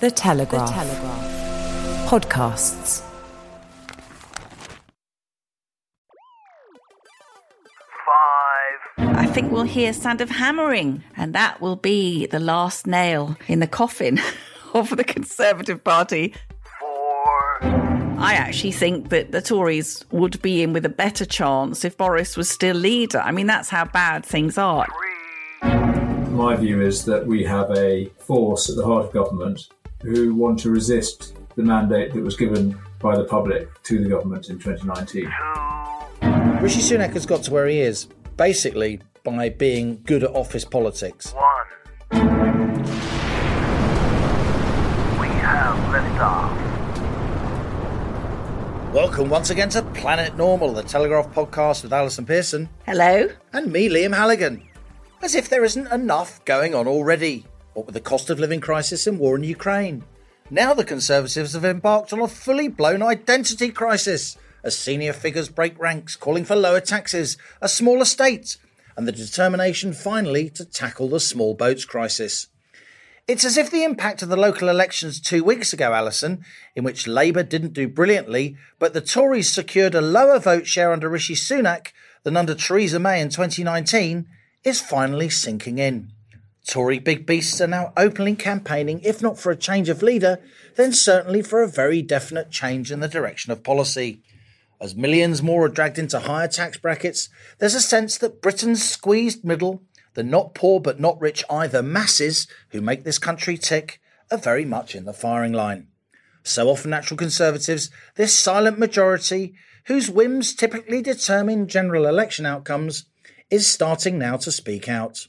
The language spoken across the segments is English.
The Telegraph. The Telegraph. Podcasts. Five. I think we'll hear sound of hammering, and that will be the last nail in the coffin of the Conservative Party. Four. I actually think that the Tories would be in with a better chance if Boris was still leader. I mean, that's how bad things are. Three. My view is that we have a force at the heart of government who want to resist the mandate that was given by the public to the government in 2019. Rishi Sunak has got to where he is, basically by being good at office politics. One. We have liftoff. Welcome once again to Planet Normal, the Telegraph podcast with Allison Pearson Hello? and me, Liam Halligan. As if there isn't enough going on already. What with the cost of living crisis and war in Ukraine. Now the Conservatives have embarked on a fully blown identity crisis as senior figures break ranks, calling for lower taxes, a smaller state, and the determination finally to tackle the small boats crisis. It's as if the impact of the local elections two weeks ago, Allison, in which Labour didn't do brilliantly, but the Tories secured a lower vote share under Rishi Sunak than under Theresa May in 2019, is finally sinking in. Tory big beasts are now openly campaigning, if not for a change of leader, then certainly for a very definite change in the direction of policy. As millions more are dragged into higher tax brackets, there's a sense that Britain's squeezed middle, the not poor but not rich either masses who make this country tick, are very much in the firing line. So often natural conservatives, this silent majority, whose whims typically determine general election outcomes, is starting now to speak out.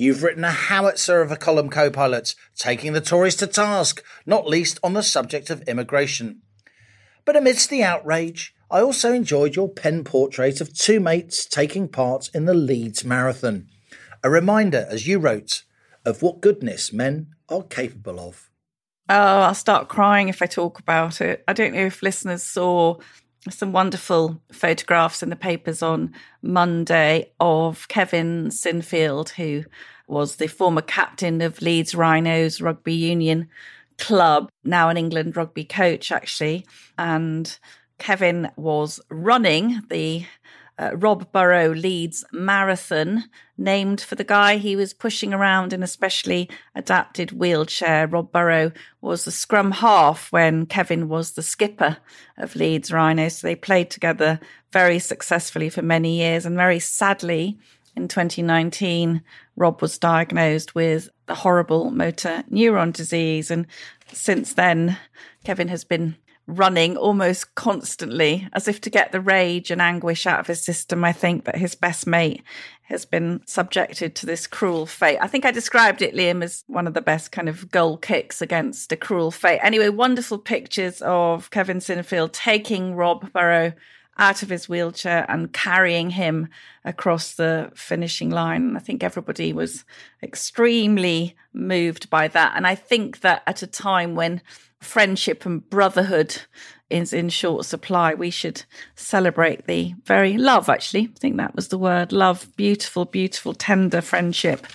You've written a howitzer of a column co pilot, taking the Tories to task, not least on the subject of immigration. But amidst the outrage, I also enjoyed your pen portrait of two mates taking part in the Leeds Marathon. A reminder, as you wrote, of what goodness men are capable of. Oh, I'll start crying if I talk about it. I don't know if listeners saw some wonderful photographs in the papers on Monday of Kevin Sinfield, who was the former captain of Leeds Rhinos Rugby Union Club, now an England rugby coach, actually. And Kevin was running the uh, Rob Burrow Leeds Marathon, named for the guy he was pushing around in a specially adapted wheelchair. Rob Burrow was the scrum half when Kevin was the skipper of Leeds Rhino. So they played together very successfully for many years. And very sadly, in 2019, Rob was diagnosed with the horrible motor neuron disease. And since then, Kevin has been running almost constantly as if to get the rage and anguish out of his system. I think that his best mate has been subjected to this cruel fate. I think I described it, Liam, as one of the best kind of goal kicks against a cruel fate. Anyway, wonderful pictures of Kevin Sinfield taking Rob Burrow out of his wheelchair and carrying him across the finishing line. I think everybody was extremely moved by that. And I think that at a time when friendship and brotherhood is in short supply, we should celebrate the very love, actually. I think that was the word love, beautiful, beautiful, tender friendship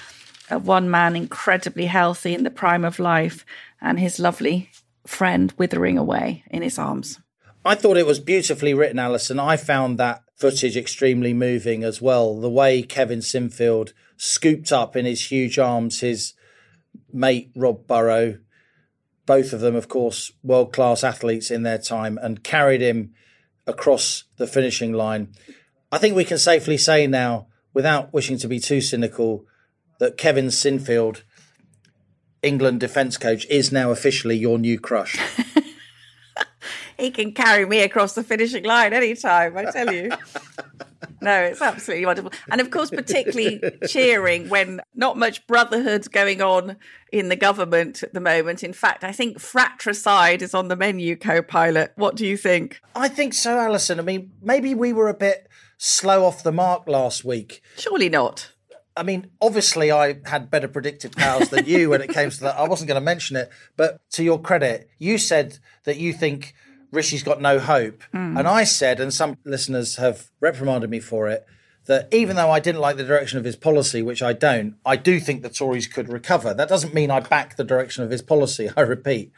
of one man incredibly healthy in the prime of life and his lovely friend withering away in his arms. I thought it was beautifully written, Allison. I found that footage extremely moving as well. The way Kevin Sinfield scooped up in his huge arms his mate Rob Burrow, both of them, of course, world class athletes in their time, and carried him across the finishing line. I think we can safely say now, without wishing to be too cynical, that Kevin Sinfield, England defence coach, is now officially your new crush. he can carry me across the finishing line anytime, I tell you. no, it's absolutely wonderful. And of course, particularly cheering when not much brotherhood going on in the government at the moment. In fact, I think fratricide is on the menu, co pilot. What do you think? I think so, Allison. I mean, maybe we were a bit slow off the mark last week. Surely not. I mean, obviously, I had better predictive powers than you when it came to that. I wasn't going to mention it, but to your credit, you said that you think Rishi's got no hope. Hmm. And I said, and some listeners have reprimanded me for it, that even though I didn't like the direction of his policy, which I don't, I do think the Tories could recover. That doesn't mean I back the direction of his policy, I repeat.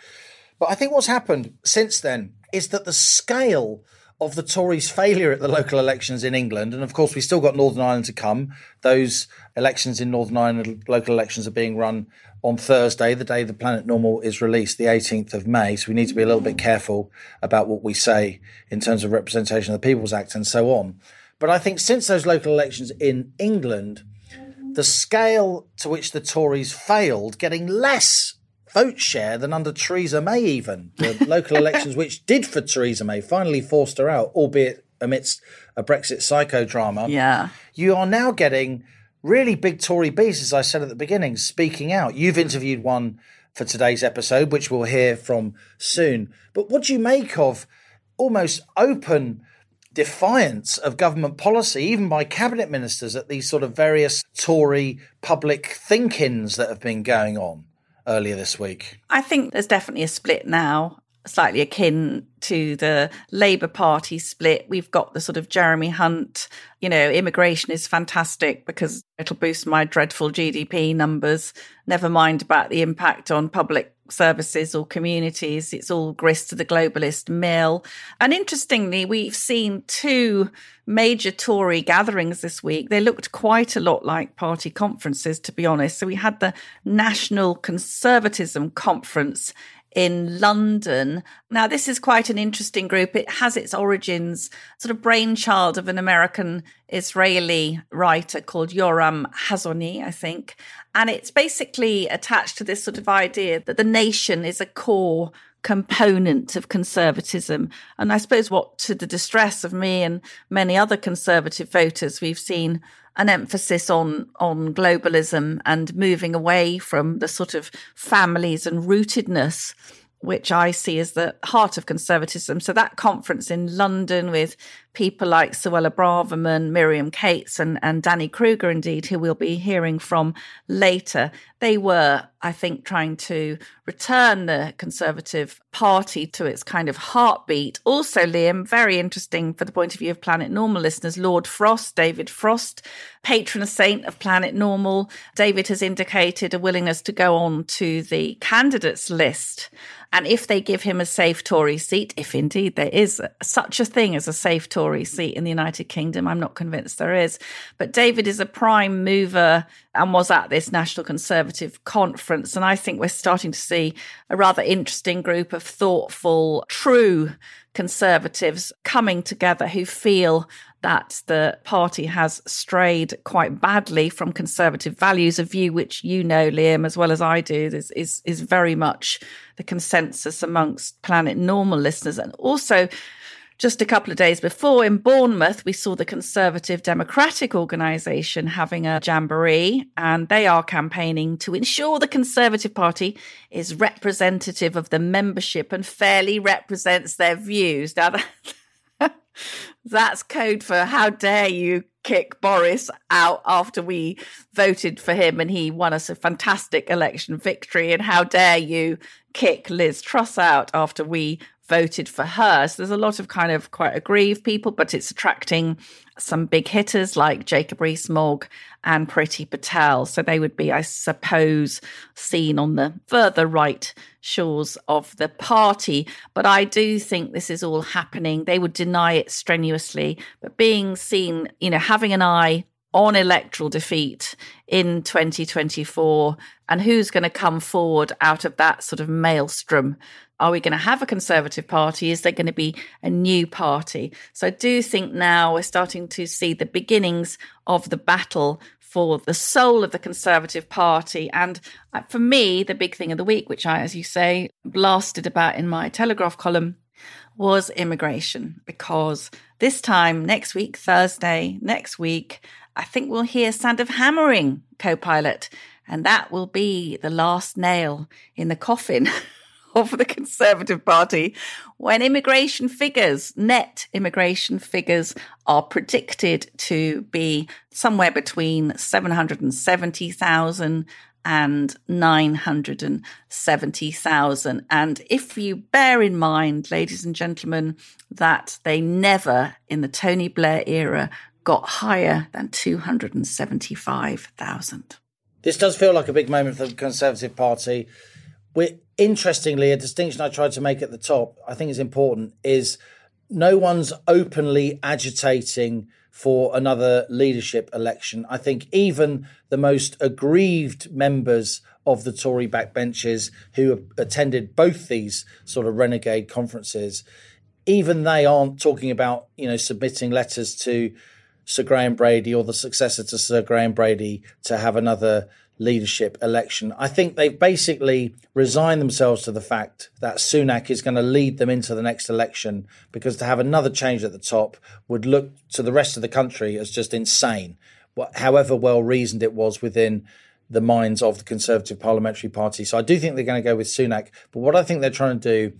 But I think what's happened since then is that the scale of the Tories' failure at the local elections in England, and of course we still got Northern Ireland to come. Those elections in Northern Ireland, local elections, are being run on Thursday, the day the Planet Normal is released, the 18th of May. So we need to be a little bit careful about what we say in terms of representation of the People's Act and so on. But I think since those local elections in England, the scale to which the Tories failed, getting less vote share than under Theresa May, even. The local elections, which did for Theresa May, finally forced her out, albeit amidst a Brexit psychodrama. Yeah. You are now getting really big Tory beasts, as I said at the beginning, speaking out. You've interviewed one for today's episode, which we'll hear from soon. But what do you make of almost open defiance of government policy, even by cabinet ministers at these sort of various Tory public think-ins that have been going on? Earlier this week. I think there's definitely a split now, slightly akin to the Labour Party split. We've got the sort of Jeremy Hunt, you know, immigration is fantastic because it'll boost my dreadful GDP numbers. Never mind about the impact on public services or communities. It's all grist to the globalist mill. And interestingly, we've seen two major Tory gatherings this week. They looked quite a lot like party conferences, to be honest. So we had the National Conservatism Conference in London. Now, this is quite an interesting group. It has its origins, sort of brainchild of an American Israeli writer called Yoram Hazony, I think. And it's basically attached to this sort of idea that the nation is a core component of conservatism. And I suppose what, to the distress of me and many other conservative voters, we've seen an emphasis on on globalism and moving away from the sort of families and rootedness which I see as the heart of conservatism. So that conference in London with people like Suella Braverman, Miriam Cates, and, and Danny Kruger, indeed, who we'll be hearing from later, they were, I think, trying to return the Conservative Party to its kind of heartbeat. Also, Liam, very interesting for the point of view of Planet Normal listeners, Lord Frost, David Frost, patron saint of Planet Normal. David has indicated a willingness to go on to the candidates list. And if they give him a safe Tory seat, if indeed there is such a thing as a safe Tory seat in the United Kingdom, I'm not convinced there is. But David is a prime mover and was at this National Conservative conference. And I think we're starting to see a rather interesting group of thoughtful, true conservatives coming together who feel that the party has strayed quite badly from conservative values, a view which you know, Liam, as well as I do, is, is, is very much the consensus amongst Planet Normal listeners. And also, just a couple of days before in Bournemouth, we saw the Conservative Democratic Organisation having a jamboree, and they are campaigning to ensure the Conservative Party is representative of the membership and fairly represents their views. Now, that, that's code for how dare you kick Boris out after we voted for him and he won us a fantastic election victory. And how dare you kick Liz Truss out after we voted for her. So there's a lot of kind of quite aggrieved people, but it's attracting some big hitters like Jacob Rees-Mogg and Priti Patel. So they would be, I suppose, seen on the further right shores of the party. But I do think this is all happening. They would deny it strenuously, but being seen, you know, having an eye on electoral defeat in 2024 and who's going to come forward out of that sort of maelstrom are we going to have a Conservative Party? Is there going to be a new party? So I do think now we're starting to see the beginnings of the battle for the soul of the Conservative Party. And uh, for me, the big thing of the week, which I, as you say, blasted about in my Telegraph column, was immigration. Because this time, next week, Thursday, next week, I think we'll hear sound of hammering co pilot. And that will be the last nail in the coffin of the Conservative Party when immigration figures, net immigration figures, are predicted to be somewhere between 770,000 and 970,000. And if you bear in mind, ladies and gentlemen, that they never in the Tony Blair era got higher than 275,000. This does feel like a big moment for the Conservative Party. We're, interestingly, a distinction I tried to make at the top, I think is important, is no one's openly agitating for another leadership election. I think even the most aggrieved members of the Tory backbenches who attended both these sort of renegade conferences, even they aren't talking about, you know, submitting letters to Sir Graham Brady or the successor to Sir Graham Brady to have another leadership election. I think they've basically resigned themselves to the fact that Sunak is going to lead them into the next election because to have another change at the top would look to the rest of the country as just insane, however well reasoned it was within the minds of the Conservative Parliamentary Party. So I do think they're going to go with Sunak. But what I think they're trying to do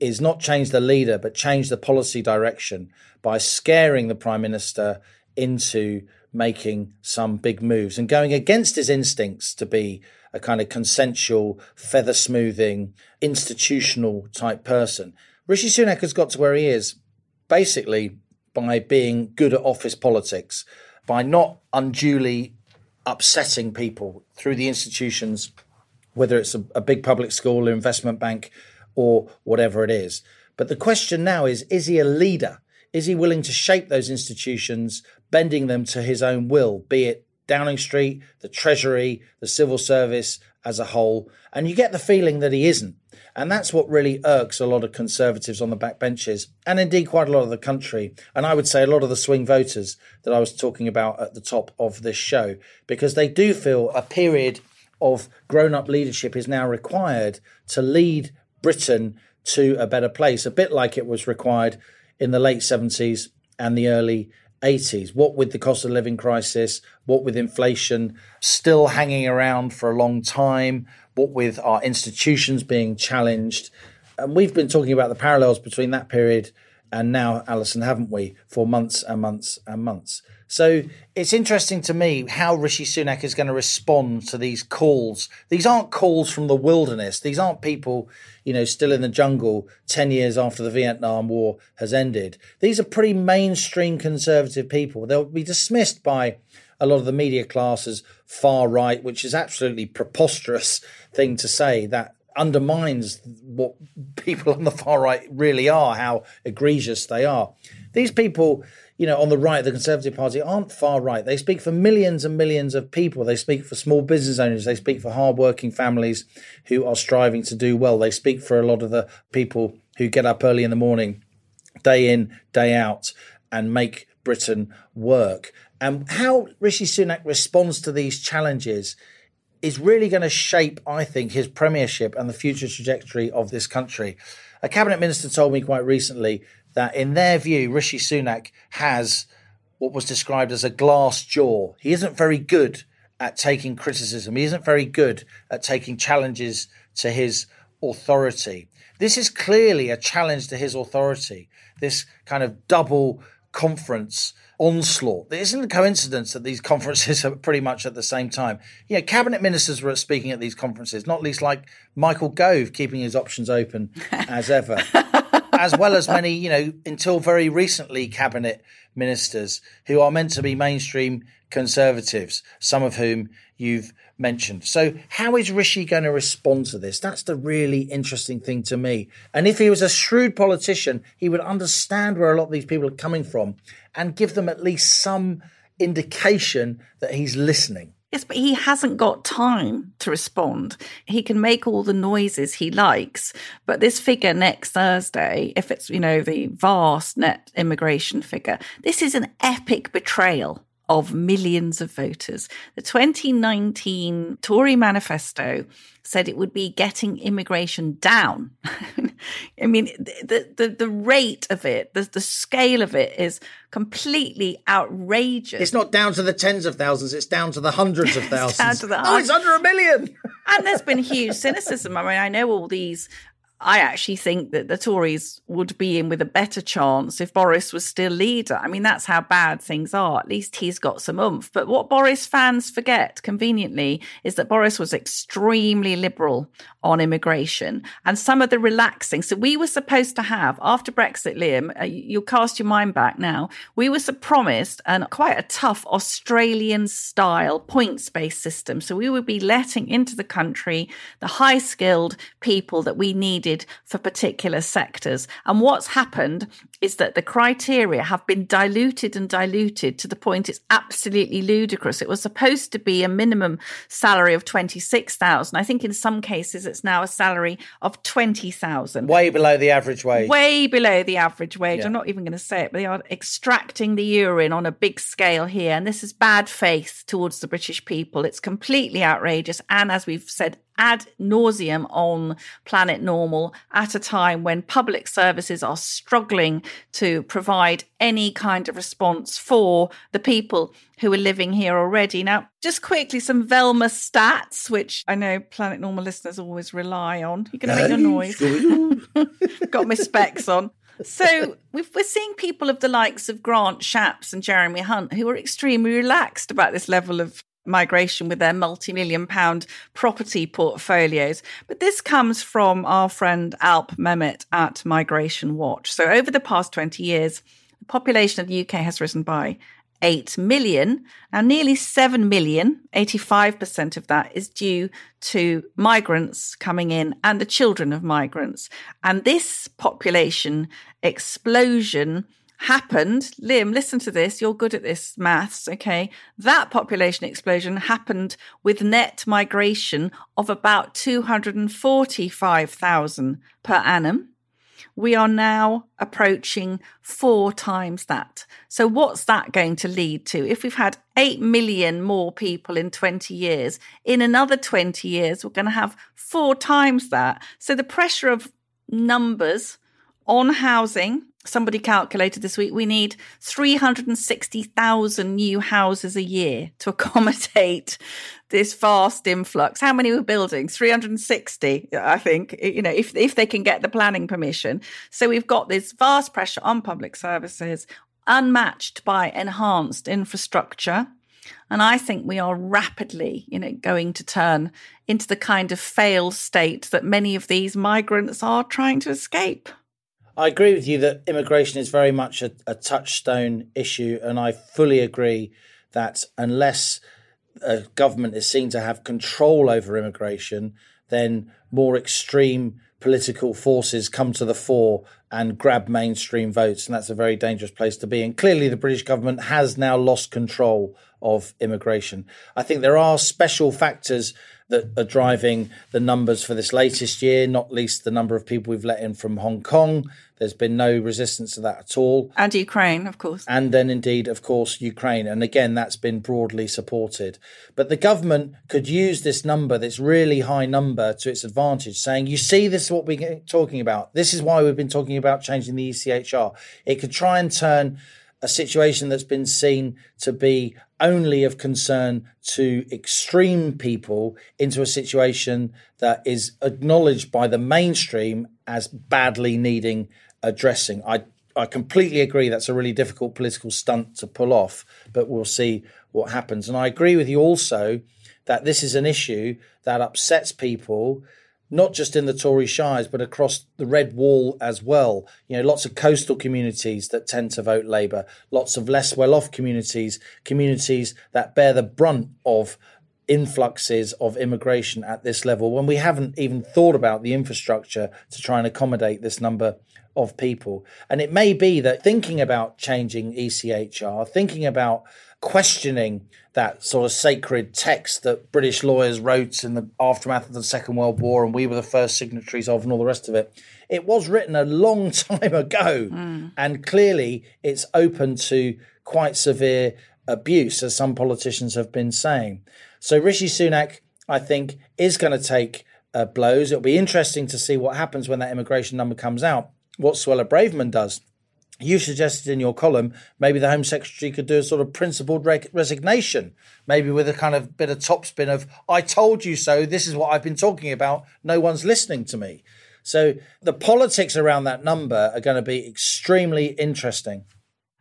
is not change the leader, but change the policy direction by scaring the Prime Minister into making some big moves and going against his instincts to be a kind of consensual, feather smoothing, institutional type person. Rishi Sunak has got to where he is basically by being good at office politics, by not unduly upsetting people through the institutions, whether it's a, a big public school, or investment bank, or whatever it is. But the question now is is he a leader? Is he willing to shape those institutions, bending them to his own will, be it Downing Street, the Treasury, the civil service as a whole? And you get the feeling that he isn't. And that's what really irks a lot of conservatives on the backbenches, and indeed quite a lot of the country. And I would say a lot of the swing voters that I was talking about at the top of this show, because they do feel a period of grown up leadership is now required to lead Britain to a better place, a bit like it was required in the late 70s and the early 80s. What with the cost of living crisis, what with inflation still hanging around for a long time, what with our institutions being challenged. And we've been talking about the parallels between that period and now, Allison, haven't we, for months and months and months. So it's interesting to me how Rishi Sunak is going to respond to these calls. These aren't calls from the wilderness. These aren't people, you know, still in the jungle 10 years after the Vietnam War has ended. These are pretty mainstream conservative people. They'll be dismissed by a lot of the media class as far right, which is absolutely preposterous thing to say that undermines what people on the far right really are, how egregious they are. These people, you know, on the right, the Conservative Party, aren't far right. They speak for millions and millions of people. They speak for small business owners. They speak for hardworking families who are striving to do well. They speak for a lot of the people who get up early in the morning, day in, day out, and make Britain work. And how Rishi Sunak responds to these challenges is really going to shape, I think, his premiership and the future trajectory of this country. A cabinet minister told me quite recently that, in their view, Rishi Sunak has what was described as a glass jaw. He isn't very good at taking criticism, he isn't very good at taking challenges to his authority. This is clearly a challenge to his authority, this kind of double conference onslaught. It isn't a coincidence that these conferences are pretty much at the same time. Yeah, cabinet ministers were speaking at these conferences, not least like Michael Gove keeping his options open as ever, as well as many, you know, until very recently, cabinet ministers who are meant to be mainstream conservatives, some of whom you've mentioned. So, how is Rishi going to respond to this? That's the really interesting thing to me. And if he was a shrewd politician, he would understand where a lot of these people are coming from and give them at least some indication that he's listening. Yes, but he hasn't got time to respond. He can make all the noises he likes, but this figure next Thursday, if it's, you know, the vast net immigration figure, this is an epic betrayal of millions of voters. The 2019 Tory manifesto said it would be getting immigration down. I mean, the, the, the rate of it, the, the scale of it is completely outrageous. It's not down to the tens of thousands, it's down to the hundreds of thousands. down to the oh, it's under a million. and there's been huge cynicism. I mean, I know all these I actually think that the Tories would be in with a better chance if Boris was still leader. I mean, that's how bad things are. At least he's got some oomph. But what Boris fans forget conveniently is that Boris was extremely liberal on immigration and some of the relaxing. So we were supposed to have, after Brexit, Liam, uh, you'll cast your mind back now, we were promised and quite a tough Australian style points based system. So we would be letting into the country the high skilled people that we needed for particular sectors. And what's happened is that the criteria have been diluted and diluted to the point it's absolutely ludicrous. It was supposed to be a minimum salary of 26,000. I think in some cases it's now a salary of 20,000. Way below the average wage. Way below the average wage. Yeah. I'm not even going to say it, but they are extracting the urine on a big scale here. And this is bad faith towards the British people. It's completely outrageous. And as we've said ad nauseum on Planet Normal at a time when public services are struggling to provide any kind of response for the people who are living here already. Now, just quickly, some Velma stats, which I know Planet Normal listeners always rely on. You're going to make your noise. Got my specs on. So we've, we're seeing people of the likes of Grant Shapps and Jeremy Hunt who are extremely relaxed about this level of migration with their multi-million pound property portfolios. But this comes from our friend Alp Mehmet at Migration Watch. So over the past 20 years, the population of the UK has risen by 8 million. Now, nearly 7 million, 85% of that is due to migrants coming in and the children of migrants. And this population explosion happened. Liam, listen to this. You're good at this maths. Okay. That population explosion happened with net migration of about 245,000 per annum. We are now approaching four times that. So, what's that going to lead to? If we've had 8 million more people in 20 years, in another 20 years, we're going to have four times that. So, the pressure of numbers on housing somebody calculated this week we need 360,000 new houses a year to accommodate this vast influx. How many we're building? 360, I think, you know, if if they can get the planning permission. So we've got this vast pressure on public services unmatched by enhanced infrastructure. And I think we are rapidly, you know, going to turn into the kind of failed state that many of these migrants are trying to escape. I agree with you that immigration is very much a, a touchstone issue, and I fully agree that unless a government is seen to have control over immigration, then more extreme political forces come to the fore and grab mainstream votes, and that's a very dangerous place to be. And clearly, the British government has now lost control of immigration. I think there are special factors that are driving the numbers for this latest year, not least the number of people we've let in from Hong Kong. There's been no resistance to that at all. And Ukraine, of course. And then, indeed, of course, Ukraine. And again, that's been broadly supported. But the government could use this number, this really high number, to its advantage, saying, you see, this is what we're talking about. This is why we've been talking about changing the ECHR. It could try and turn a situation that's been seen to be only of concern to extreme people into a situation that is acknowledged by the mainstream as badly needing addressing. I I completely agree that's a really difficult political stunt to pull off, but we'll see what happens. And I agree with you also that this is an issue that upsets people not just in the Tory shires, but across the Red Wall as well. You know, lots of coastal communities that tend to vote Labour, lots of less well off communities, communities that bear the brunt of influxes of immigration at this level when we haven't even thought about the infrastructure to try and accommodate this number of people. And it may be that thinking about changing ECHR, thinking about questioning that sort of sacred text that British lawyers wrote in the aftermath of the Second World War and we were the first signatories of and all the rest of it. It was written a long time ago and clearly it's open to quite severe abuse, as some politicians have been saying. So Rishi Sunak, I think, is going to take uh, blows. It'll be interesting to see what happens when that immigration number comes out. What Suella Braverman does. You suggested in your column maybe the Home Secretary could do a sort of principled re- resignation, maybe with a kind of bit of topspin of "I told you so. This is what I've been talking about. No one's listening to me." So the politics around that number are going to be extremely interesting.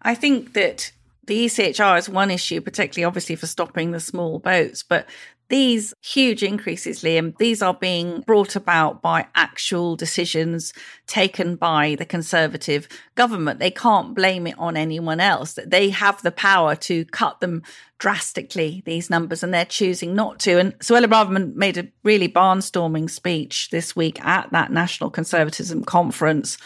I think that the ECHR is one issue, particularly obviously for stopping the small boats, but these huge increases, Liam, these are being brought about by actual decisions taken by the Conservative government. They can't blame it on anyone else. They have the power to cut them drastically, these numbers, and they're choosing not to. And Suella Braverman made a really barnstorming speech this week at that National Conservatism conference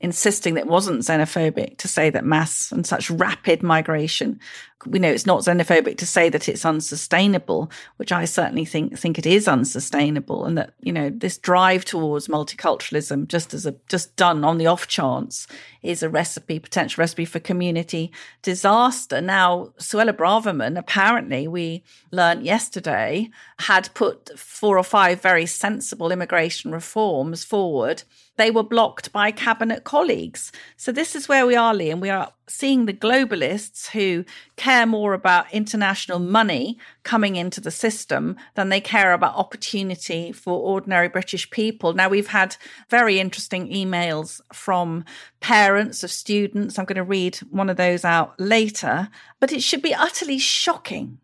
insisting that it wasn't xenophobic to say that mass and such rapid migration we know it's not xenophobic to say that it's unsustainable which i certainly think think it is unsustainable and that you know this drive towards multiculturalism just as a just done on the off chance is a recipe potential recipe for community disaster. Now suella braverman apparently we learnt yesterday had put four or five very sensible immigration reforms forward they were blocked by cabinet colleagues. So this is where we are, Liam. We are seeing the globalists who care more about international money coming into the system than they care about opportunity for ordinary British people. Now, we've had very interesting emails from parents of students. I'm going to read one of those out later, but it should be utterly shocking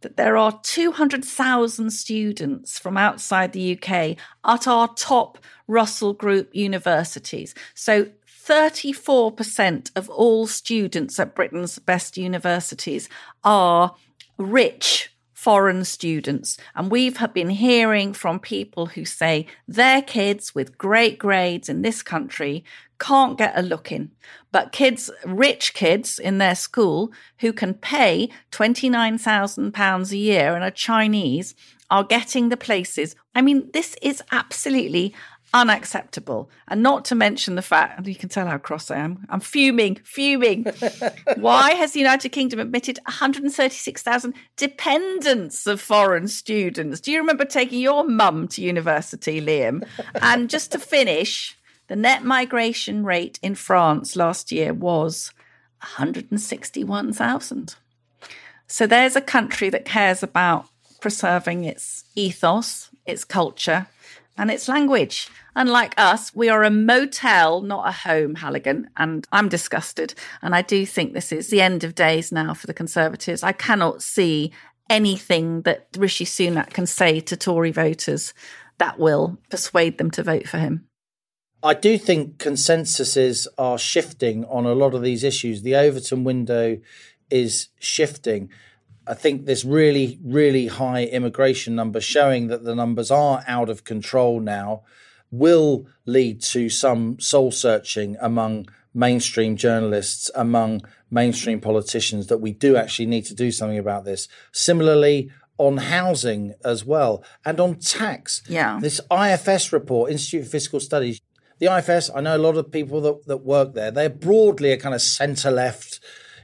that there are 200,000 students from outside the UK at our top Russell Group universities. So 34% of all students at Britain's best universities are rich foreign students. And we've been hearing from people who say their kids with great grades in this country can't get a look in. But kids, rich kids in their school who can pay £29,000 a year and are Chinese are getting the places. I mean, this is absolutely unacceptable. And not to mention the fact, you can tell how cross I am. I'm fuming, fuming. Why has the United Kingdom admitted 136,000 dependents of foreign students? Do you remember taking your mum to university, Liam? And just to finish, the net migration rate in France last year was 161,000. So there's a country that cares about preserving its ethos, its culture, and its language. Unlike us, we are a motel, not a home, Halligan, and I'm disgusted. And I do think this is the end of days now for the Conservatives. I cannot see anything that Rishi Sunak can say to Tory voters that will persuade them to vote for him. I do think consensuses are shifting on a lot of these issues. The Overton window is shifting. I think this really, really high immigration number showing that the numbers are out of control now will lead to some soul searching among mainstream journalists, among mainstream politicians, that we do actually need to do something about this. Similarly, on housing as well and on tax. Yeah. This IFS report, Institute of Fiscal Studies, the IFS, I know a lot of people that, that work there, they're broadly a kind of centre left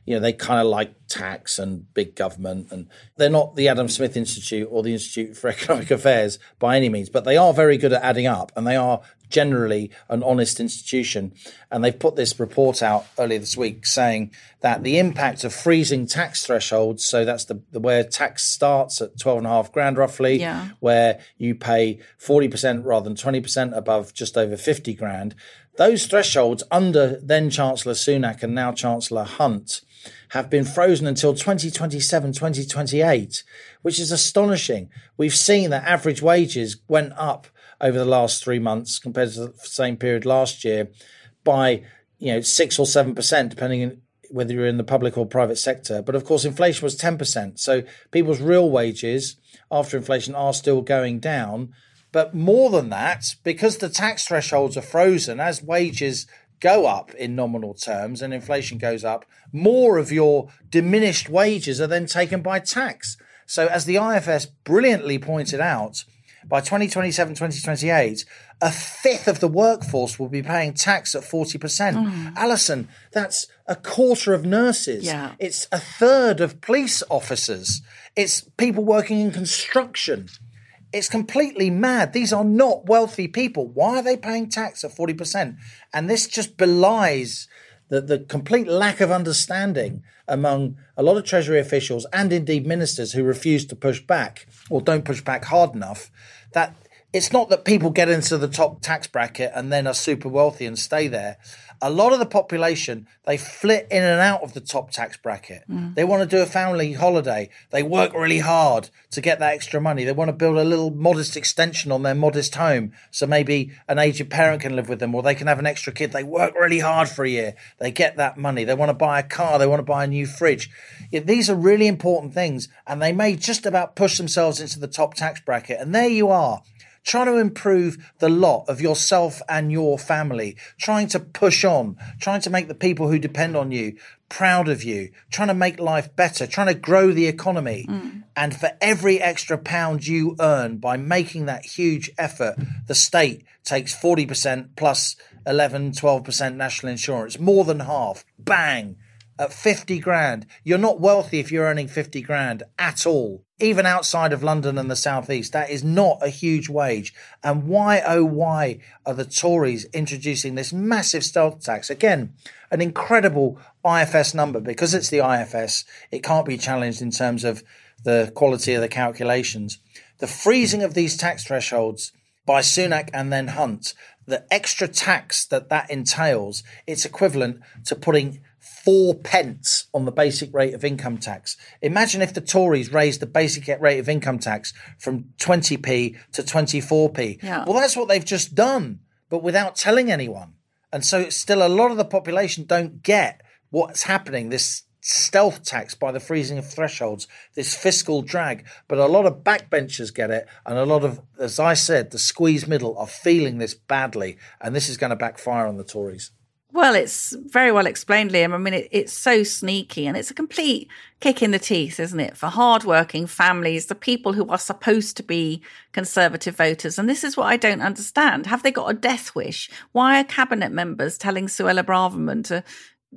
you know, they kind of like tax and big government, and they're not the Adam Smith Institute or the Institute for Economic Affairs by any means, but they are very good at adding up, and they are generally an honest institution. And they've put this report out earlier this week saying that the impact of freezing tax thresholds, so that's the, the where tax starts at twelve and a half grand roughly, Yeah. where you pay forty percent rather than twenty percent above just over fifty grand. Those thresholds under then Chancellor Sunak and now Chancellor Hunt have been frozen until 2027, 2028, which is astonishing. We've seen that average wages went up over the last three months compared to the same period last year by, you know, six or seven percent, depending on whether you're in the public or private sector. But of course, inflation was 10%. So people's real wages after inflation are still going down. But more than that, because the tax thresholds are frozen, as wages go up in nominal terms and inflation goes up, more of your diminished wages are then taken by tax. So, as the IFS brilliantly pointed out, by 2027, 2028, a fifth of the workforce will be paying tax at 40%. Mm. Allison, that's a quarter of nurses. Yeah. It's a third of police officers. It's people working in construction. It's completely mad. These are not wealthy people. Why are they paying tax at 40%? And this just belies the, the complete lack of understanding among a lot of Treasury officials and indeed ministers who refuse to push back or don't push back hard enough that it's not that people get into the top tax bracket and then are super wealthy and stay there. A lot of the population, they flit in and out of the top tax bracket. Mm. They want to do a family holiday. They work really hard to get that extra money. They want to build a little modest extension on their modest home. So maybe an aged parent can live with them or they can have an extra kid. They work really hard for a year. They get that money. They want to buy a car. They want to buy a new fridge. Yeah, these are really important things and they may just about push themselves into the top tax bracket. And there you are trying to improve the lot of yourself and your family, trying to push on, trying to make the people who depend on you proud of you, trying to make life better, trying to grow the economy. Mm. And for every extra pound you earn by making that huge effort, the state takes 40% plus 11, 12% national insurance, more than half. Bang at 50 grand. You're not wealthy if you're earning 50 grand at all. Even outside of London and the southeast, that is not a huge wage. And why, oh, why are the Tories introducing this massive stealth tax? Again, an incredible IFS number because it's the IFS. It can't be challenged in terms of the quality of the calculations. The freezing of these tax thresholds by Sunak and then Hunt, the extra tax that that entails, it's equivalent to putting four pence on the basic rate of income tax. Imagine if the Tories raised the basic rate of income tax from 20p to 24p. Yeah. Well, that's what they've just done, but without telling anyone. And so still a lot of the population don't get what's happening, this stealth tax by the freezing of thresholds, this fiscal drag. But a lot of backbenchers get it. And a lot of, as I said, the squeeze middle are feeling this badly. And this is going to backfire on the Tories. Well, it's very well explained, Liam. I mean, it, it's so sneaky and it's a complete kick in the teeth, isn't it, for hardworking families, the people who are supposed to be Conservative voters. And this is what I don't understand. Have they got a death wish? Why are cabinet members telling Suella Braverman to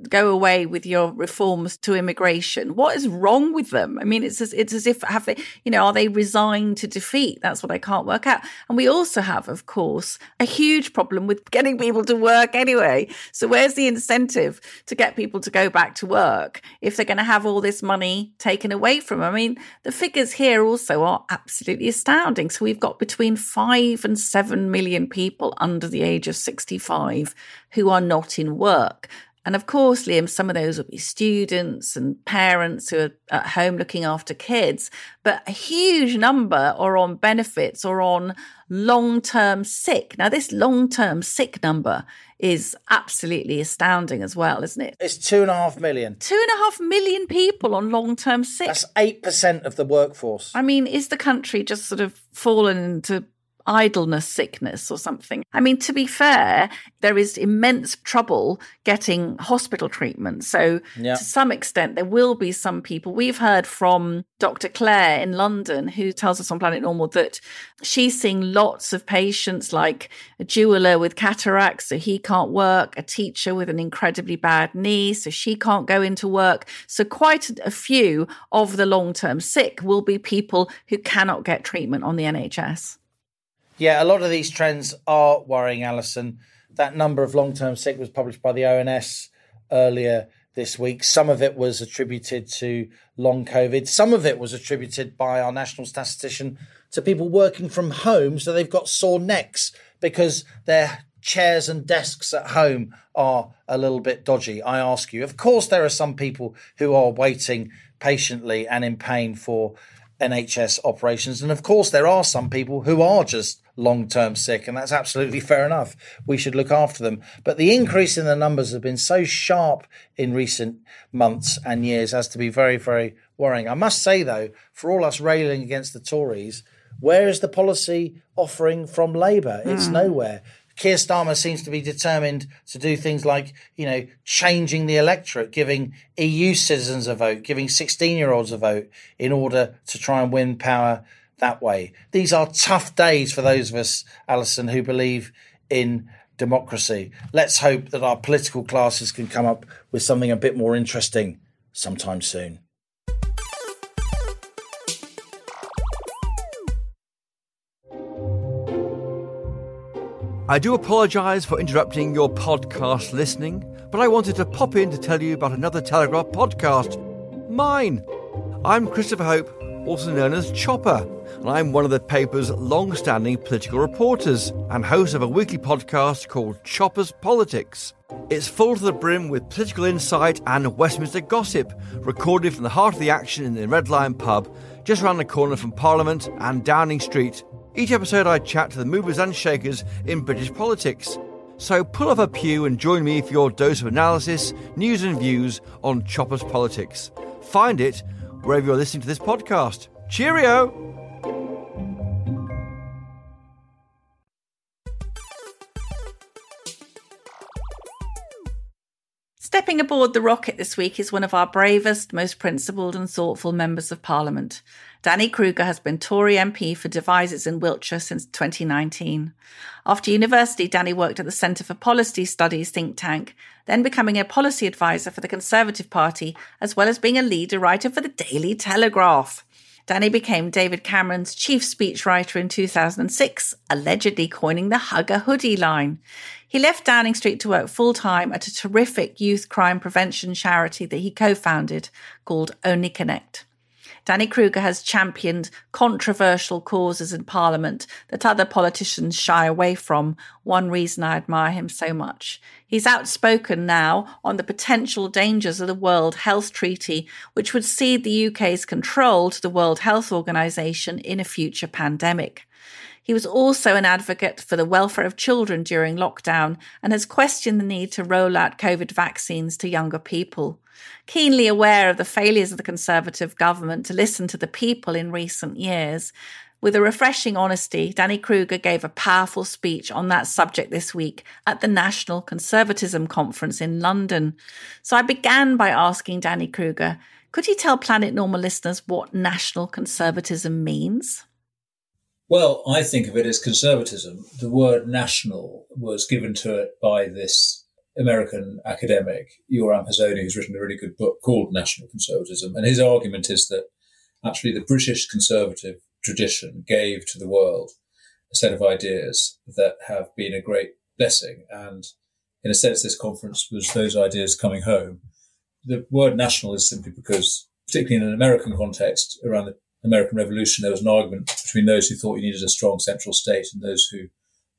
go away with your reforms to immigration. What is wrong with them? I mean, it's as, it's as if have they, you know, are they resigned to defeat? That's what I can't work out. And we also have, of course, a huge problem with getting people to work anyway. So where's the incentive to get people to go back to work if they're going to have all this money taken away from them? I mean, the figures here also are absolutely astounding. So we've got between five and seven million people under the age of 65 who are not in work. And of course, Liam, some of those will be students and parents who are at home looking after kids, but a huge number are on benefits or on long term sick. Now, this long term sick number is absolutely astounding as well, isn't it? It's two and a half million. Two and a half million people on long term sick. That's 8% of the workforce. I mean, is the country just sort of fallen into idleness sickness or something. I mean, to be fair, there is immense trouble getting hospital treatment. So, Yeah. to some extent, there will be some people. We've heard from Dr. Claire in London, who tells us on Planet Normal that she's seeing lots of patients like a jeweler with cataracts, so he can't work, a teacher with an incredibly bad knee, so she can't go into work. So, quite a few of the long term sick will be people who cannot get treatment on the NHS. Yeah, a lot of these trends are worrying, Allison. That number of long term sick was published by the ONS earlier this week. Some of it was attributed to long COVID, some of it was attributed by our national statistician to people working from home. So they've got sore necks because their chairs and desks at home are a little bit dodgy. I ask you. Of course, there are some people who are waiting patiently and in pain for NHS operations. And of course, there are some people who are just long term sick, and that's absolutely fair enough. We should look after them. But the increase in the numbers have been so sharp in recent months and years as to be very, very worrying. I must say, though, for all us railing against the Tories, where is the policy offering from Labour? It's hmm. nowhere. Keir Starmer seems to be determined to do things like, you know, changing the electorate, giving EU citizens a vote, giving 16 year olds a vote in order to try and win power that way. These are tough days for those of us, Allison, who believe in democracy. Let's hope that our political classes can come up with something a bit more interesting sometime soon. I do apologise for interrupting your podcast listening, but I wanted to pop in to tell you about another Telegraph podcast. Mine! I'm Christopher Hope, also known as Chopper, and I'm one of the paper's long standing political reporters and host of a weekly podcast called Chopper's Politics. It's full to the brim with political insight and Westminster gossip, recorded from the heart of the action in the Red Lion pub, just around the corner from Parliament and Downing Street. Each episode, I chat to the movers and shakers in British politics. So pull up a pew and join me for your dose of analysis, news, and views on Chopper's Politics. Find it wherever you're listening to this podcast. Cheerio! Stepping aboard the rocket this week is one of our bravest, most principled and thoughtful members of Parliament. Danny Kruger has been Tory MP for Devizes in Wiltshire since 2019. After university, Danny worked at the Centre for Policy Studies think tank, then becoming a policy advisor for the Conservative Party, as well as being a leader writer for the Daily Telegraph. Danny became David Cameron's chief speechwriter in 2006, allegedly coining the Hug a Hoodie line. He left Downing Street to work full time at a terrific youth crime prevention charity that he co founded called Only Connect. Danny Kruger has championed controversial causes in Parliament that other politicians shy away from. One reason I admire him so much. He's outspoken now on the potential dangers of the World Health Treaty, which would cede the UK's control to the World Health Organization in a future pandemic. He was also an advocate for the welfare of children during lockdown and has questioned the need to roll out COVID vaccines to younger people. Keenly aware of the failures of the Conservative government to listen to the people in recent years, with a refreshing honesty, Danny Kruger gave a powerful speech on that subject this week at the National Conservatism Conference in London. So I began by asking Danny Kruger, could he tell Planet Normal listeners what national conservatism means? Well, I think of it as conservatism. The word national was given to it by this American academic, Yoram Hazony, who's written a really good book called National Conservatism. And his argument is that actually the British conservative tradition gave to the world a set of ideas that have been a great blessing. And in a sense, this conference was those ideas coming home. The word national is simply because, particularly in an American context, around the American Revolution, there was an argument between those who thought you needed a strong central state and those who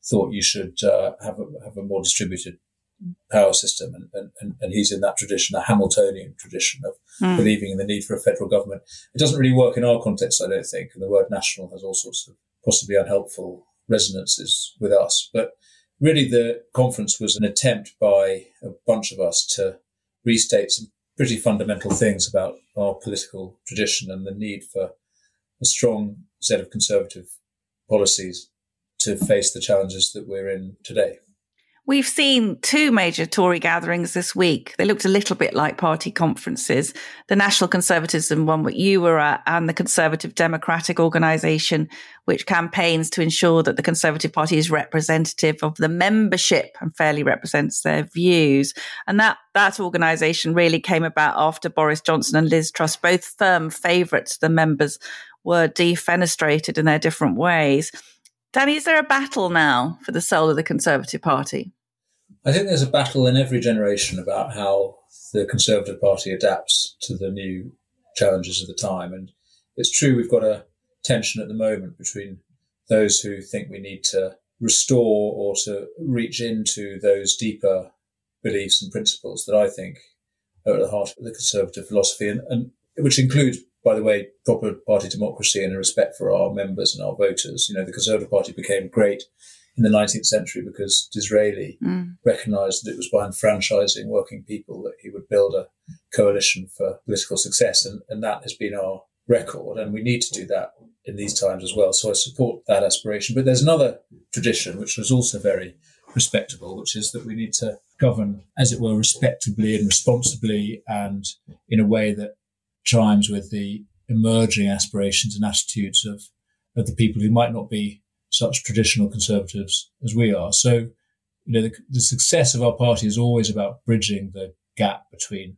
thought you should uh, have, a, have a more distributed power system. And, and, and he's in that tradition, a Hamiltonian tradition of mm. believing in the need for a federal government. It doesn't really work in our context, I don't think. And the word national has all sorts of possibly unhelpful resonances with us. But really, the conference was an attempt by a bunch of us to restate some pretty fundamental things about our political tradition and the need for a strong set of conservative policies to face the challenges that we're in today. We've seen two major Tory gatherings this week. They looked a little bit like party conferences. The National Conservatism one, what you were at, and the Conservative Democratic Organisation, which campaigns to ensure that the Conservative Party is representative of the membership and fairly represents their views. And that, that organisation really came about after Boris Johnson and Liz Truss, both firm favourites, the members were defenestrated in their different ways. Danny, is there a battle now for the soul of the Conservative Party? I think there's a battle in every generation about how the Conservative Party adapts to the new challenges of the time. And it's true, we've got a tension at the moment between those who think we need to restore or to reach into those deeper beliefs and principles that I think are at the heart of the conservative philosophy, and, and which includes, by the way, proper party democracy and a respect for our members and our voters. You know, the Conservative Party became great in the 19th century because Disraeli mm. recognized that it was by enfranchising working people that he would build a coalition for political success. And, and that has been our record. And we need to do that in these times as well. So I support that aspiration. But there's another tradition which was also very respectable, which is that we need to govern, as it were, respectably and responsibly and in a way that chimes with the emerging aspirations and attitudes of, of the people who might not be such traditional conservatives as we are. So, you know, the, the success of our party is always about bridging the gap between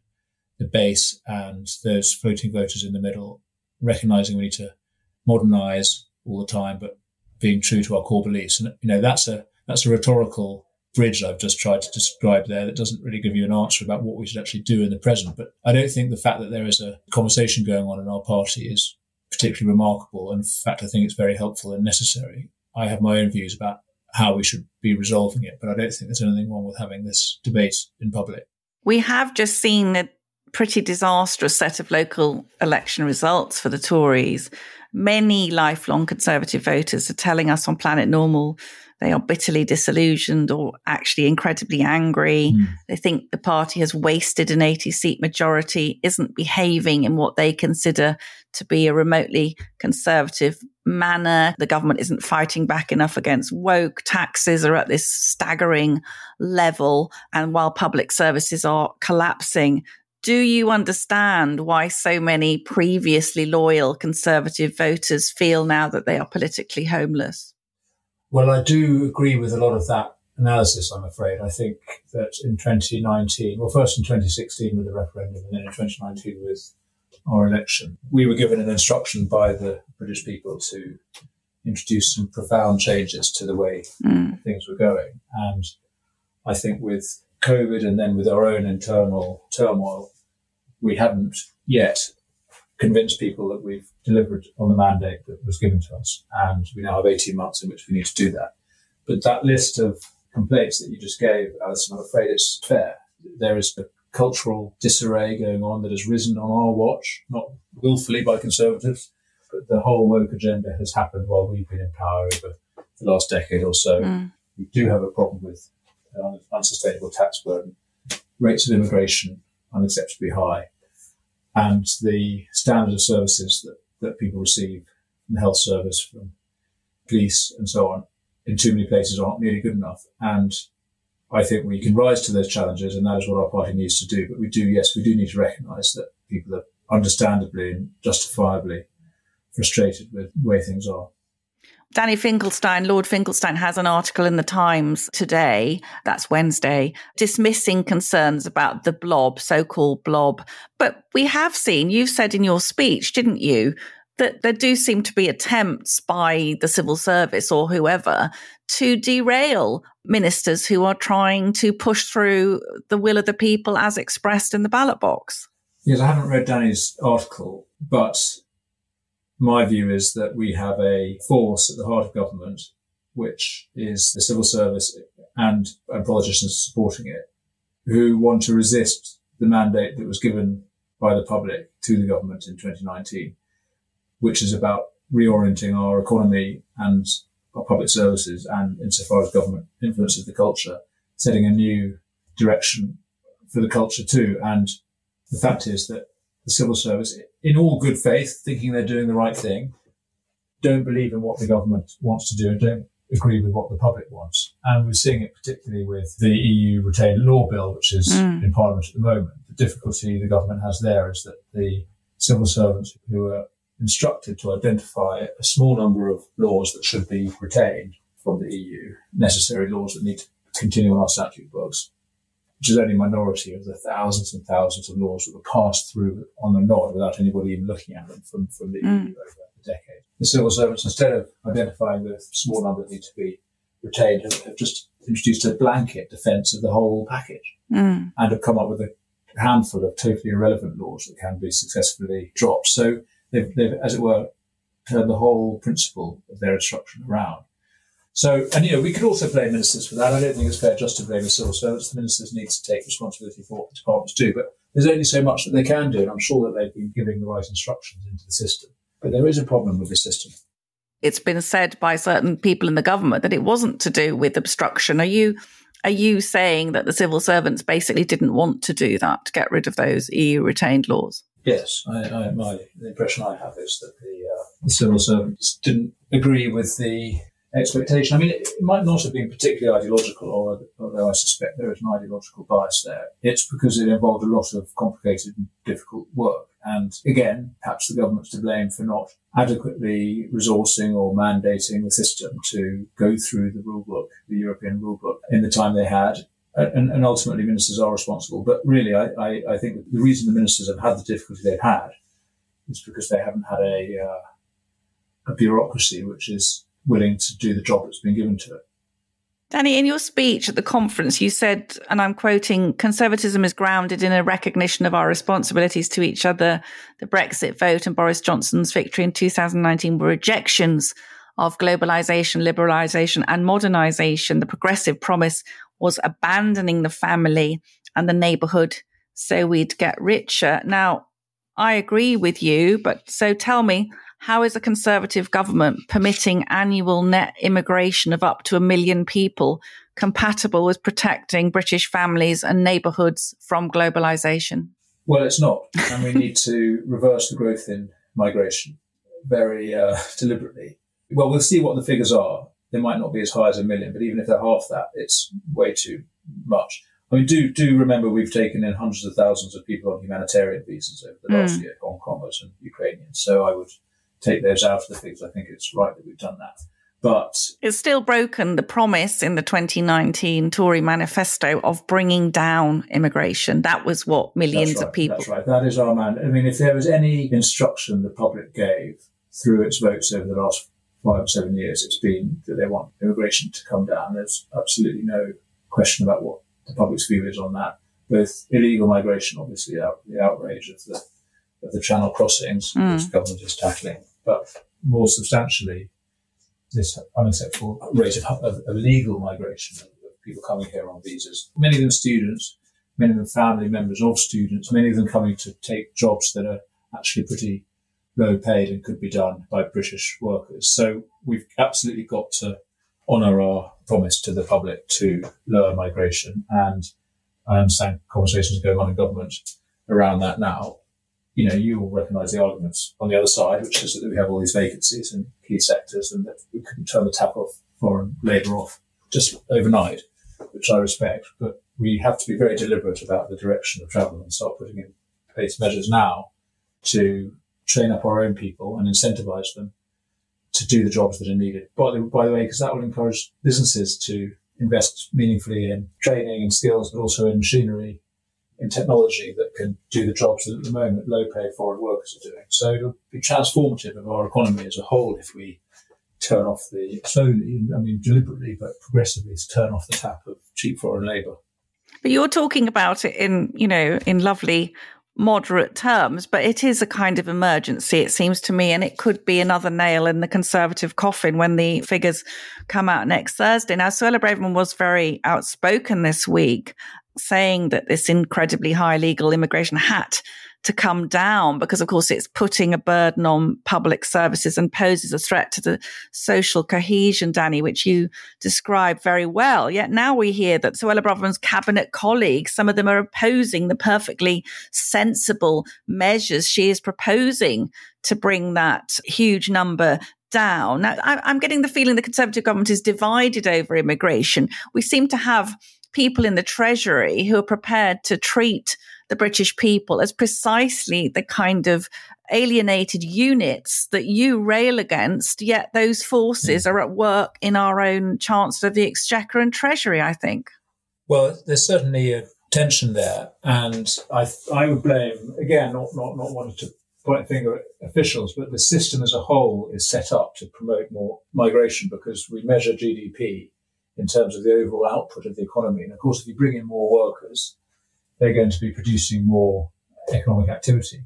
the base and those floating voters in the middle, recognizing we need to modernize all the time, but being true to our core beliefs. And, you know, that's a, that's a rhetorical bridge I've just tried to describe there that doesn't really give you an answer about what we should actually do in the present. But I don't think the fact that there is a conversation going on in our party is particularly remarkable. And in fact, I think it's very helpful and necessary. I have my own views about how we should be resolving it, but I don't think there's anything wrong with having this debate in public. We have just seen a pretty disastrous set of local election results for the Tories. Many lifelong Conservative voters are telling us on Planet Normal they are bitterly disillusioned or actually incredibly angry. Mm. They think the party has wasted an 80 seat majority, isn't behaving in what they consider to be a remotely conservative manner. The government isn't fighting back enough against woke. Taxes are at this staggering level. And while public services are collapsing, do you understand why so many previously loyal conservative voters feel now that they are politically homeless? Well, I do agree with a lot of that analysis, I'm afraid. I think that in 2019, well, first in 2016 with the referendum and then in 2019 with our election, we were given an instruction by the British people to introduce some profound changes to the way mm. things were going. And I think with COVID and then with our own internal turmoil, we haven't yet convinced people that we've delivered on the mandate that was given to us. And we now have 18 months in which we need to do that. But that list of complaints that you just gave, Allison, I'm afraid it's fair. There is a cultural disarray going on that has risen on our watch, not willfully by conservatives, but the whole woke agenda has happened while we've been in power over the last decade or so. Mm. We do have a problem with uh, unsustainable tax burden, rates of immigration unacceptably high, and the standard of services that, that people receive in the health service from police and so on in too many places aren't nearly good enough. And I think we can rise to those challenges and that is what our party needs to do. But we do, yes, we do need to recognise that people are understandably and justifiably frustrated with the way things are. Danny Finkelstein, Lord Finkelstein, has an article in the Times today, that's Wednesday, dismissing concerns about the blob, so called blob. But we have seen, you've said in your speech, didn't you, that there do seem to be attempts by the civil service or whoever to derail ministers who are trying to push through the will of the people as expressed in the ballot box. Yes, I haven't read Danny's article, but my view is that we have a force at the heart of government, which is the civil service and, and politicians supporting it, who want to resist the mandate that was given by the public to the government in 2019, which is about reorienting our economy and our public services and insofar as government influences the culture, setting a new direction for the culture too. And the fact is that the civil service, in all good faith, thinking they're doing the right thing, don't believe in what the government wants to do and don't agree with what the public wants. And we're seeing it particularly with the EU retained law bill, which is mm. in Parliament at the moment. The difficulty the government has there is that the civil servants who are instructed to identify a small number of laws that should be retained from the EU, necessary laws that need to continue on our statute books, which is only a minority of the thousands and thousands of laws that were passed through on the nod without anybody even looking at them from, from the mm. EU over a decade. The civil servants, instead of identifying the small number that need to be retained, have, have just introduced a blanket defence of the whole package mm. and have come up with a handful of totally irrelevant laws that can be successfully dropped. So they've, they've as it were, turned the whole principle of their instruction around. So, and you know, we could also blame ministers for that. I don't think it's fair just to blame the civil servants. The ministers need to take responsibility for what the departments do, but there's only so much that they can do, and I'm sure that they've been giving the right instructions into the system. But there is a problem with the system. It's been said by certain people in the government that it wasn't to do with obstruction. Are you are you saying that the civil servants basically didn't want to do that to get rid of those EU retained laws? Yes, I, I, my the impression I have is that the, uh, the civil servants didn't agree with the expectation. I mean, it, might not have been particularly ideological, although I suspect there is an ideological bias there. It's because it involved a lot of complicated and difficult work. And again, perhaps the government's to blame for not adequately resourcing or mandating the system to go through the rule book, the European rule book, in the time they had. And, and ultimately, ministers are responsible. But really, I, I, I, think the reason the ministers have had the difficulty they've had is because they haven't had a, uh, a bureaucracy which is willing to do the job that's been given to it. Danny, in your speech at the conference, you said, and I'm quoting, conservatism is grounded in a recognition of our responsibilities to each other. The Brexit vote and Boris Johnson's victory in 2019 were rejections of globalization, liberalization, and modernization. The progressive promise was abandoning the family and the neighborhood so we'd get richer. Now, I agree with you, but so tell me, how is a conservative government permitting annual net immigration of up to a million people compatible with protecting British families and neighbourhoods from globalisation? Well, it's not. And we need to reverse the growth in migration very uh, deliberately. Well, we'll see what the figures are. They might not be as high as a million, but even if they're half that, it's way too much. I mean, do do remember we've taken in hundreds of thousands of people on humanitarian visas over the last year, Hong Kongers and Ukrainians. So I would take those out of the figures. I think it's right that we've done that. But It's still broken the promise in the 2019 Tory manifesto of bringing down immigration. That was what millions right, of people. That's right. That is our man. I mean, if there was any instruction the public gave through its votes over the last five or seven years, it's been that they want immigration to come down. There's absolutely no question about what the public's view is on that. Both illegal migration, obviously, out, the outrage of the of the channel crossings, Mm. which the government is tackling, but more substantially, this unacceptable rate of, of, migration of people coming here on visas. Many of them students, many of them family members of students, many of them coming to take jobs that are actually pretty low paid and could be done by British workers. So we've absolutely got to honour our promise to the public to lower migration. And I understand conversations going on in government around that now. You know, you will recognise the arguments on the other side, which is that we have all these vacancies in key sectors and that we couldn't turn the tap off foreign labour off just overnight, which I respect. But we have to be very deliberate about the direction of travel and start putting in place measures now to train up our own people and incentivize them to do the jobs that are needed. By the, by the way, because that will encourage businesses to invest meaningfully in training and skills, but also in machinery, in technology that can do the jobs that at the moment low paid foreign workers are doing. So it'll be transformative of our economy as a whole if we turn off the slowly, I mean deliberately, but progressively turn off the tap of cheap foreign labour. But you're talking about it in, you know, in lovely moderate terms, but it is a kind of emergency, it seems to me, and it could be another nail in the Conservative coffin when the figures come out next Thursday. Now, Suella Braverman was very outspoken this week, saying that this incredibly high legal immigration had to come down because, of course, it's putting a burden on public services and poses a threat to the social cohesion, Danny, which you described very well. Yet now we hear that Suella Braverman's cabinet colleagues, some of them are opposing the perfectly sensible measures she is proposing to bring that huge number down. Now, I'm getting the feeling the Conservative government is divided over immigration. We seem to have people in the Treasury who are prepared to treat the British people as precisely the kind of alienated units that you rail against, yet those forces are at work in our own Chancellor of the Exchequer and Treasury, I think. Well, there's certainly a tension there, and I I would blame again, not not not wanting to point a finger at officials, but the system as a whole is set up to promote more migration because we measure GDP in terms of the overall output of the economy, and of course, if you bring in more workers, they're going to be producing more economic activity.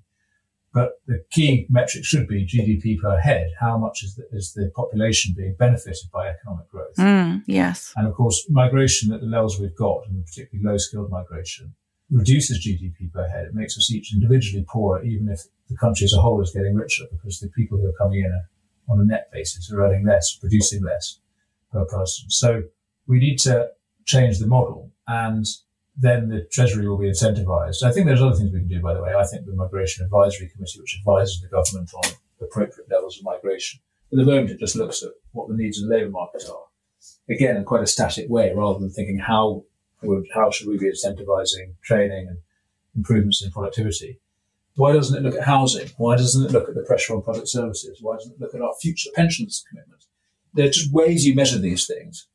But the key metric should be GDP per head. How much is the, is the population being benefited by economic growth? Mm, yes. And of course, migration at the levels we've got, and particularly low skilled migration, reduces GDP per head. It makes us each individually poorer, even if the country as a whole is getting richer, because the people who are coming in are, on a net basis are earning less, producing less per person. So we need to change the model, and then the Treasury will be incentivized. I think there's other things we can do, by the way. I think the Migration Advisory Committee, which advises the government on appropriate levels of migration, at the moment it just looks at what the needs of the labour market are. Again in quite a static way rather than thinking how would how should we be incentivizing training and improvements in productivity? Why doesn't it look at housing? Why doesn't it look at the pressure on public services? Why doesn't it look at our future pensions commitment there are just ways you measure these things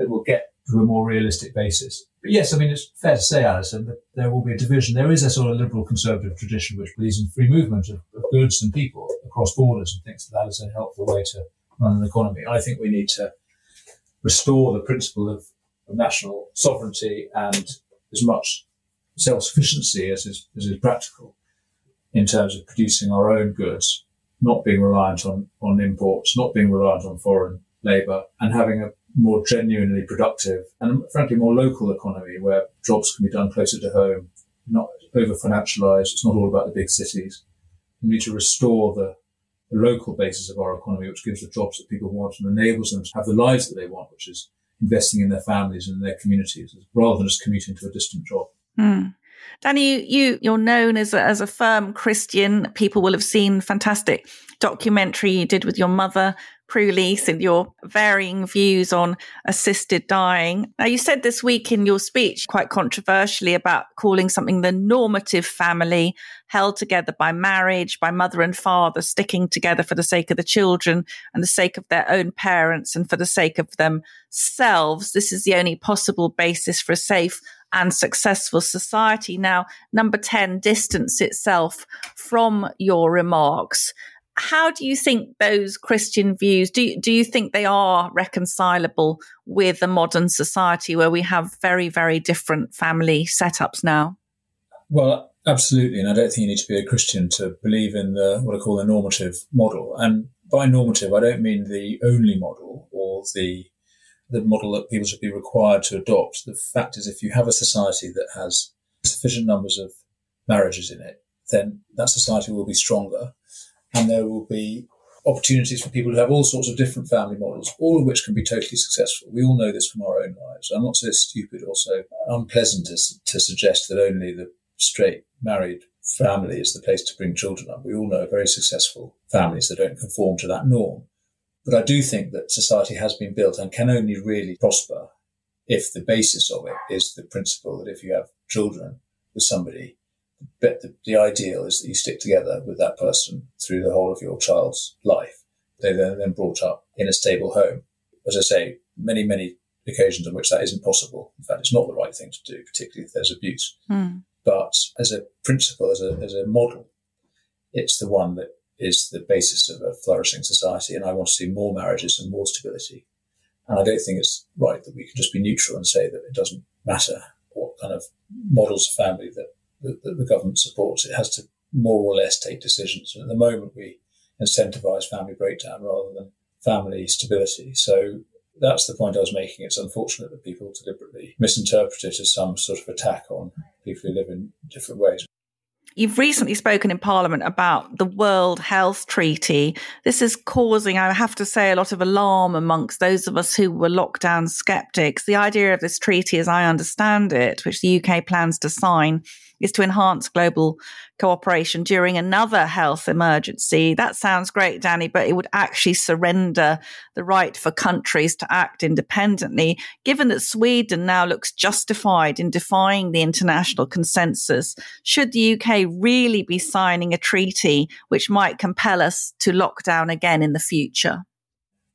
that will get to a more realistic basis. But yes i mean it's fair to say Allison that there will be a division. There is a sort of liberal conservative tradition which believes in free movement of, of goods and people across borders and thinks that that is a helpful way to run an economy. I think we need to restore the principle of, of national sovereignty and as much self-sufficiency as is, as is practical in terms of producing our own goods, not being reliant on, on imports, not being reliant on foreign labour and having a more genuinely productive and frankly more local economy where jobs can be done closer to home, not over financialized. It's not all about the big cities. We need to restore the, local basis of our economy, which gives the jobs that people want and enables them to have the lives that they want, which is investing in their families and their communities rather than just commuting to a distant job. Hmm. Danny, you you're known as a, as a firm Christian. People will have seen fantastic documentary you did with your mother, Prue Leith, and your varying views on assisted dying. Now, you said this week in your speech, quite controversially, about calling something the normative family, held together by marriage, by mother and father, sticking together for the sake of the children and the sake of their own parents and for the sake of themselves. This is the only possible basis for a safe and successful society. Now, number 10, distance itself from your remarks. How do you think those Christian views, do, do you think they are reconcilable with a modern society where we have very, very different family setups now? Well, absolutely. And I don't think you need to be a Christian to believe in the, what I call the normative model. And by normative, I don't mean the only model or the the model that people should be required to adopt. The fact is, if you have a society that has sufficient numbers of marriages in it, then that society will be stronger and there will be opportunities for people to have all sorts of different family models, all of which can be totally successful. We all know this from our own lives. I'm not so stupid or so unpleasant as to suggest that only the straight married family is the place to bring children up. We all know very successful families that don't conform to that norm. But I do think that society has been built and can only really prosper if the basis of it is the principle that if you have children with somebody, the, the ideal is that you stick together with that person through the whole of your child's life. They then then brought up in a stable home. As I say, many, many occasions on which that isn't possible. In fact, it's not the right thing to do, particularly if there's abuse. Mm. But as a principle, as a, as a model, it's the one that is the basis of a flourishing society. And I want to see more marriages and more stability. And I don't think it's right that we can just be neutral and say that it doesn't matter what kind of models of family that, that, that the government supports. It has to more or less take decisions. And at the moment, we incentivize family breakdown rather than family stability. So that's the point I was making. It's unfortunate that people deliberately misinterpret it as some sort of attack on people who live in different ways. You've recently spoken in Parliament about the World Health Treaty. This is causing, I have to say, a lot of alarm amongst those of us who were lockdown skeptics. The idea of this treaty, as I understand it, which the UK plans to sign, is to enhance global cooperation during another health emergency. That sounds great, Danny, but it would actually surrender the right for countries to act independently. Given that Sweden now looks justified in defying the international consensus, should the UK really be signing a treaty which might compel us to lock down again in the future?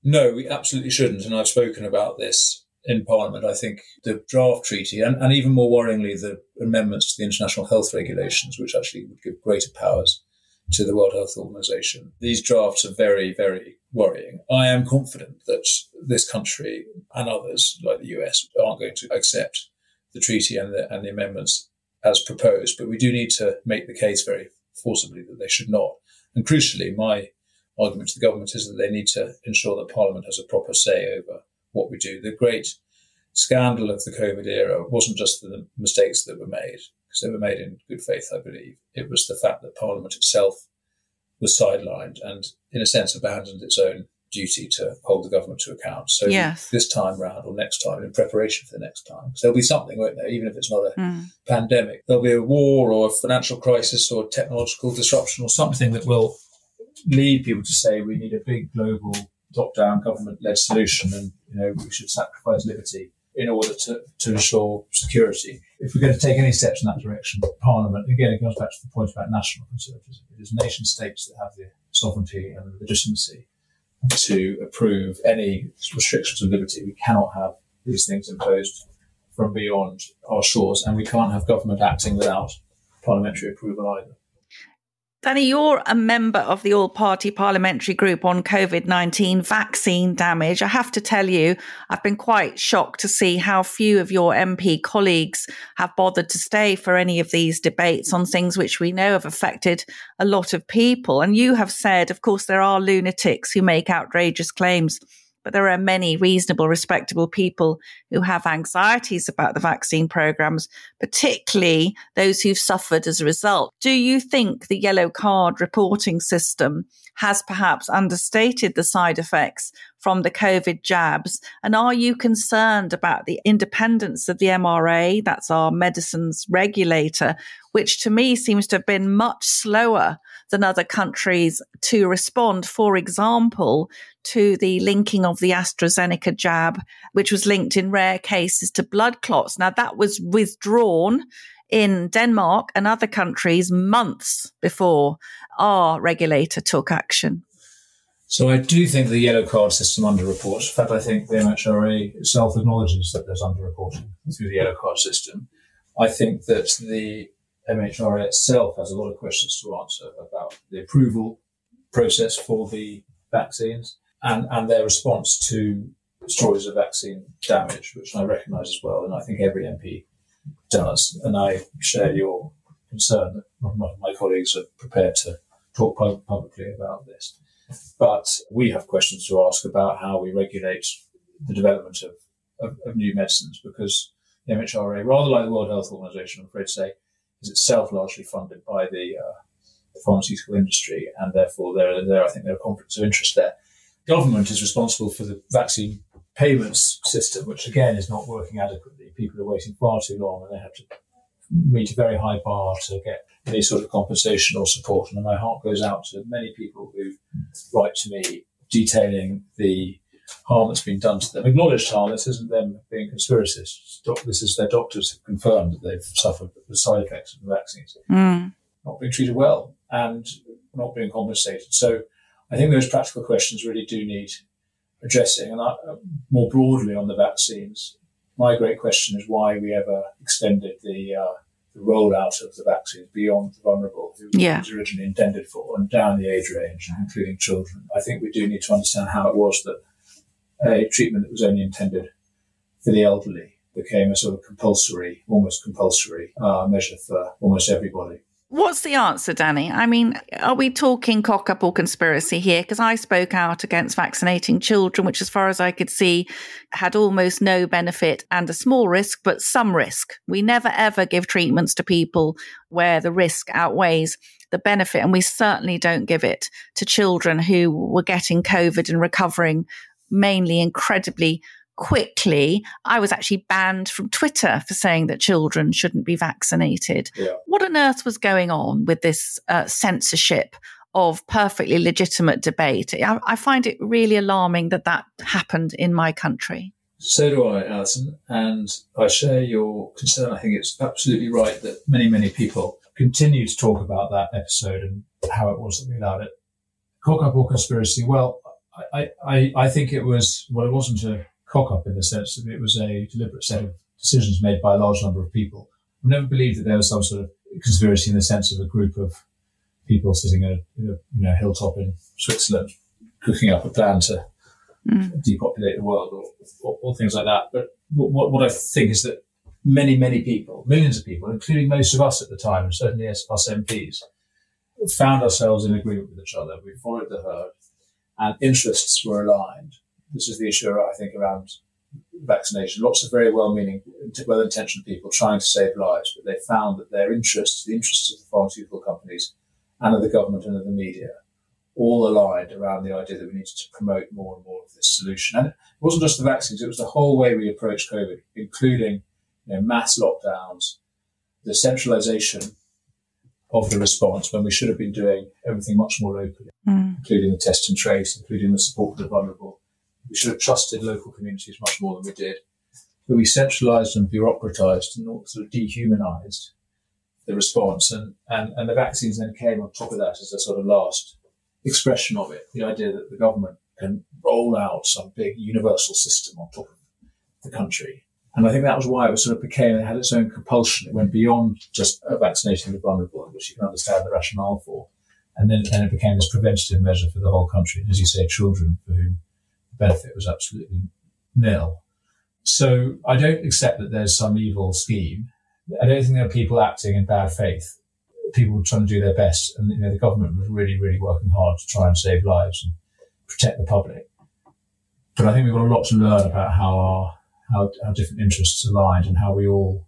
No, we absolutely shouldn't. And I've spoken about this in Parliament, I think the draft treaty, and, and even more worryingly, the amendments to the international health regulations, which actually would give greater powers to the World Health Organization. These drafts are very, very worrying. I am confident that this country and others, like the US, aren't going to accept the treaty and the, and the amendments as proposed, but we do need to make the case very forcibly that they should not. And crucially, my argument to the government is that they need to ensure that Parliament has a proper say over what we do. The great scandal of the COVID era wasn't just the mistakes that were made, because they were made in good faith, I believe. It was the fact that Parliament itself was sidelined and, in a sense, abandoned its own duty to hold the government to account. So yes. this time round or next time, in preparation for the next time, because there'll be something, won't there? Even if it's not a Mm. pandemic, there'll be a war or a financial crisis or technological disruption or something that will lead people to say we need a big global top-down government-led solution, and you know we should sacrifice liberty in order to, to ensure security. If we're going to take any steps in that direction, Parliament again it comes back to the point about national conservatism. It is nation states that have the sovereignty and the legitimacy to approve any restrictions of liberty. We cannot have these things imposed from beyond our shores, and we can't have government acting without parliamentary approval either. Danny, you're a member of the All Party Parliamentary Group on COVID 19 vaccine damage. I have to tell you, I've been quite shocked to see how few of your MP colleagues have bothered to stay for any of these debates on things which we know have affected a lot of people. And you have said, of course, there are lunatics who make outrageous claims but there are many reasonable, respectable people who have anxieties about the vaccine programs, particularly those who've suffered as a result. Do you think the yellow card reporting system has perhaps understated the side effects from the COVID jabs? And are you concerned about the independence of the MHRA, that's our medicines regulator, which to me seems to have been much slower than other countries to respond, for example, to the linking of the AstraZeneca jab, which was linked in rare cases to blood clots. Now, that was withdrawn in Denmark and other countries months before our regulator took action. So I do think the yellow card system underreports. In fact, I think the MHRA itself acknowledges that there's underreporting through the yellow card system. I think that the MHRA itself has a lot of questions to answer about the approval process for the vaccines and, and their response to stories of vaccine damage, which I recognise as well, and I think every MP does. And I share your concern that my colleagues are prepared to talk publicly about this. But we have questions to ask about how we regulate the development of, of, of new medicines because the MHRA, rather like the World Health Organization, I'm afraid to say, is itself largely funded by the, uh, the pharmaceutical industry, and therefore there, there I think there are conflicts of interest there. Government is responsible for the vaccine payments system, which again is not working adequately. People are waiting far too long, and they have to meet a very high bar to get any sort of compensation or support. And my heart goes out to many people who write to me detailing the harm that's been done to them. Acknowledged harm. This isn't them being conspiracists. This is their doctors have confirmed that they've suffered the side effects of the vaccines, mm. not being treated well and not being compensated. So I think those practical questions really do need addressing. And I, more broadly on the vaccines, my great question is why we ever extended the, uh, the rollout of the vaccines beyond the vulnerable, who yeah. was originally intended for, and down the age range, including children. I think we do need to understand how it was that a treatment that was only intended for the elderly became a sort of compulsory, almost compulsory uh, measure for almost everybody. What's the answer, Danny? I mean, are we talking cock up or conspiracy here? Because I spoke out against vaccinating children, which, as far as I could see, had almost no benefit and a small risk, but some risk. We never ever give treatments to people where the risk outweighs the benefit. And we certainly don't give it to children who were getting COVID and recovering mainly incredibly quickly. I was actually banned from Twitter for saying that children shouldn't be vaccinated. Yeah. What on earth was going on with this uh, censorship of perfectly legitimate debate? I, I find it really alarming that that happened in my country. So do I, Allison, and I share your concern. I think it's absolutely right that many, many people continue to talk about that episode and how it was that we allowed it. Cock up or conspiracy? Well, I, I, I think it was, well, it wasn't a cock up in the sense that it was a deliberate set of decisions made by a large number of people. I've never believed that there was some sort of conspiracy in the sense of a group of people sitting at a, you know, hilltop in Switzerland cooking up a plan to Mm. depopulate the world or, or, or, things like that. But what, what I think is that many, many people, millions of people, including most of us at the time, and certainly us MPs, found ourselves in agreement with each other. We followed the herd and interests were aligned. This is the issue, I think, around vaccination. Lots of very well-meaning, well-intentioned people trying to save lives, but they found that their interests, the interests of the pharmaceutical companies and of the government and of the media, all aligned around the idea that we needed to promote more and more of this solution. And it wasn't just the vaccines, it was the whole way we approached COVID, including you know, mass lockdowns, the centralization of the response when we should have been doing everything much more locally, mm. including the test and trace, including the support for the vulnerable. We should have trusted local communities much more than we did. But we centralized and bureaucratized and sort of dehumanized the response. And, and, and the vaccines then came on top of that as a sort of last expression of it. The idea that the government can roll out some big universal system on top of the country and I think that was why it was sort of became, it had its own compulsion. It went beyond just vaccinating the vulnerable, which you can understand the rationale for. And then, then it became this preventative measure for the whole country. And as you say, children for whom the benefit was absolutely nil. So I don't accept that there's some evil scheme. I don't think there are people acting in bad faith. People trying to do their best, and you know the government was really, really working hard to try and save lives and protect the public. But I think we've got a lot to learn about how our how, how different interests aligned and how we all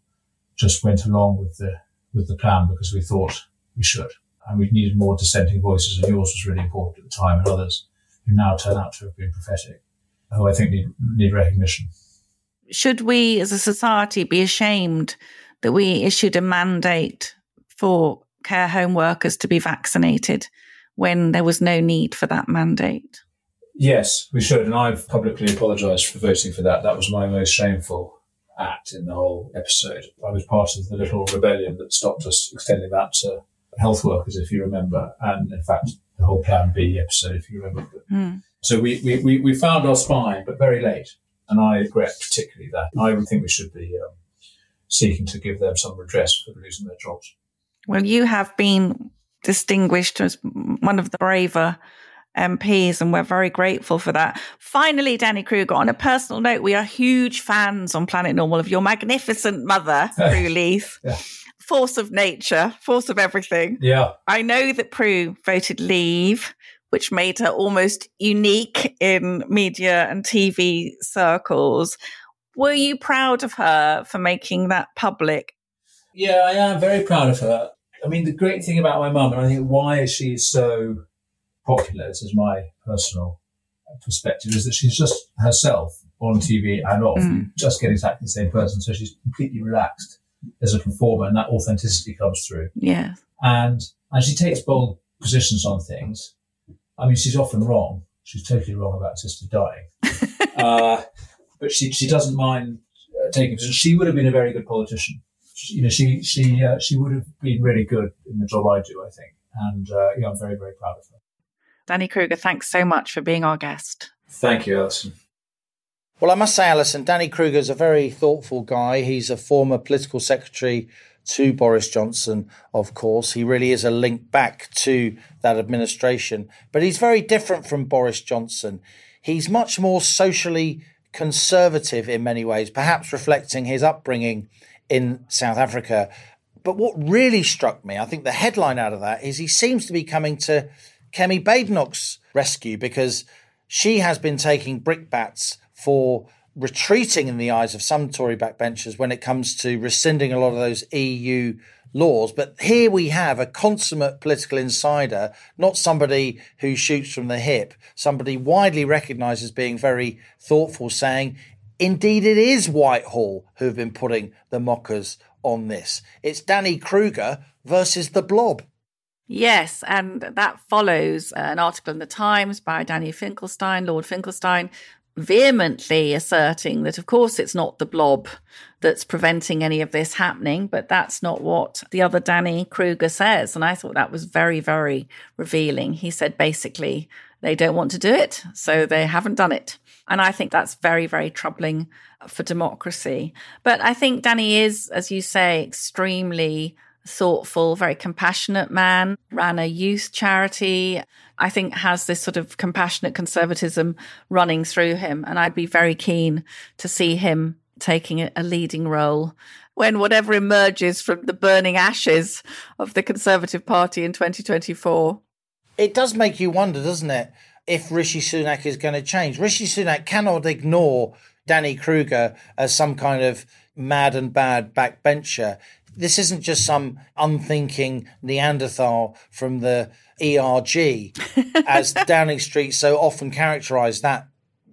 just went along with the with the plan because we thought we should, and we needed more dissenting voices, and yours was really important at the time, and others who now turn out to have been prophetic, who I think need need recognition should we as a society be ashamed that we issued a mandate for care home workers to be vaccinated when there was no need for that mandate? Yes, we should. And I've publicly apologised for voting for that. That was my most shameful act in the whole episode. I was part of the little rebellion that stopped us extending that to health workers, if you remember. And in fact, the whole Plan B episode, if you remember. Mm. So we, we, we, we found our spine, but very late. And I regret particularly that. I would think we should be um, seeking to give them some redress for losing their jobs. Well, you have been distinguished as one of the braver MPs, and we're very grateful for that. Finally, Danny Kruger, on a personal note, we are huge fans on Planet Normal of your magnificent mother, Prue Leith. yeah. Force of nature, force of everything. Yeah. I know that Prue voted leave which made her almost unique in media and TV circles. Were you proud of her for making that public? Yeah, I am very proud of her. I mean, the great thing about my mum, and I think why is she so popular, this is my personal perspective, is that she's just herself on TV and off, mm. just getting exactly the same person. So she's completely relaxed as a performer, and that authenticity comes through. Yeah. And and she takes bold positions on things. I mean, she's often wrong. She's totally wrong about sister dying. uh, but she, she doesn't mind uh, taking She would have been a very good politician. She, you know, she, she, uh, she would have been really good in the job I do, I think. And, uh, yeah, I'm very, very proud of her. Danny Kruger, thanks so much for being our guest. Thank you, Allison. Well, I must say, Allison, Danny Kruger is a very thoughtful guy. He's a former political secretary to Boris Johnson, of course. He really is a link back to that administration. But he's very different from Boris Johnson. He's much more socially conservative in many ways, perhaps reflecting his upbringing in South Africa. But what really struck me, I think the headline out of that is he seems to be coming to Kemi Badenoch's rescue because she has been taking brickbats for retreating in the eyes of some Tory backbenchers when it comes to rescinding a lot of those EU laws. But here we have a consummate political insider, not somebody who shoots from the hip, somebody widely recognised as being very thoughtful, saying, indeed, it is Whitehall who have been putting the mockers on this. It's Danny Kruger versus the blob. Yes, and that follows uh, an article in the Times by Danny Finkelstein, Lord Finkelstein, vehemently asserting that, of course, it's not the blob that's preventing any of this happening, but that's not what the other Danny Kruger says. And I thought that was very, very revealing. He said basically they don't want to do it, so they haven't done it. And I think that's very, very troubling for democracy. But I think Danny is, as you say, extremely thoughtful, very compassionate man, ran a youth charity. I think has this sort of compassionate conservatism running through him. And I'd be very keen to see him taking a leading role when whatever emerges from the burning ashes of the Conservative Party in 2024. It does make you wonder, doesn't it, if Rishi Sunak is going to change. Rishi Sunak cannot ignore Danny Kruger as some kind of mad and bad backbencher this isn't just some unthinking Neanderthal from the ERG, as Downing Street so often characterised that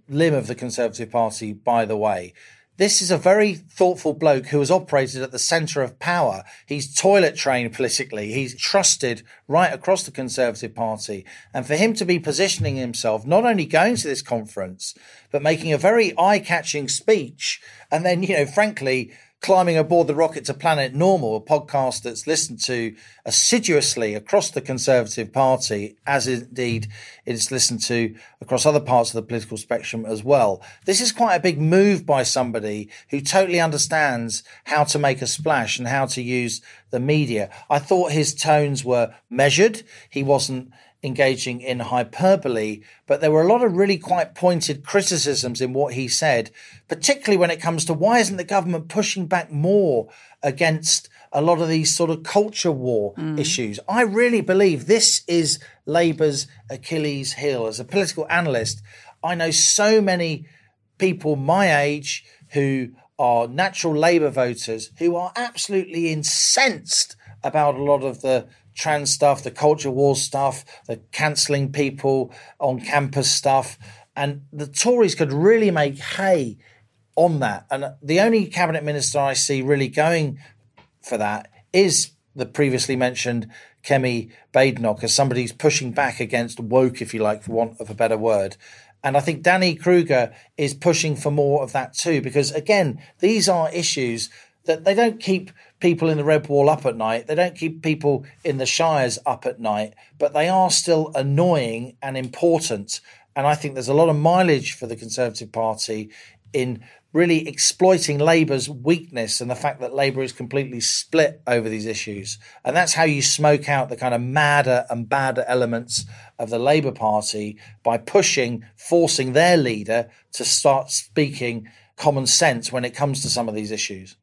limb of the Conservative Party, by the way. This is a very thoughtful bloke who has operated at the centre of power. He's toilet trained politically. He's trusted right across the Conservative Party. And for him to be positioning himself, not only going to this conference, but making a very eye catching speech, and then, you know, frankly, climbing aboard the rocket to Planet Normal, a podcast that's listened to assiduously across the Conservative Party, as indeed it's listened to across other parts of the political spectrum as well. This is quite a big move by somebody who totally understands how to make a splash and how to use the media. I thought his tones were measured. He wasn't engaging in hyperbole, but there were a lot of really quite pointed criticisms in what he said, particularly when it comes to why isn't the government pushing back more against a lot of these sort of culture war mm. issues. I really believe this is Labour's Achilles heel. As a political analyst, I know so many people my age who are natural Labour voters who are absolutely incensed about a lot of the trans stuff, the culture war stuff, the cancelling people on campus stuff. And the Tories could really make hay on that. And the only cabinet minister I see really going for that is the previously mentioned Kemi Badenoch as somebody who's pushing back against woke, if you like, for want of a better word. And I think Danny Kruger is pushing for more of that too, because again, these are issues that they don't keep people in the Red Wall up at night. They don't keep people in the Shires up at night, but they are still annoying and important. And I think there's a lot of mileage for the Conservative Party in really exploiting Labour's weakness and the fact that Labour is completely split over these issues. And that's how you smoke out the kind of madder and badder elements of the Labour Party by pushing, forcing their leader to start speaking common sense when it comes to some of these issues.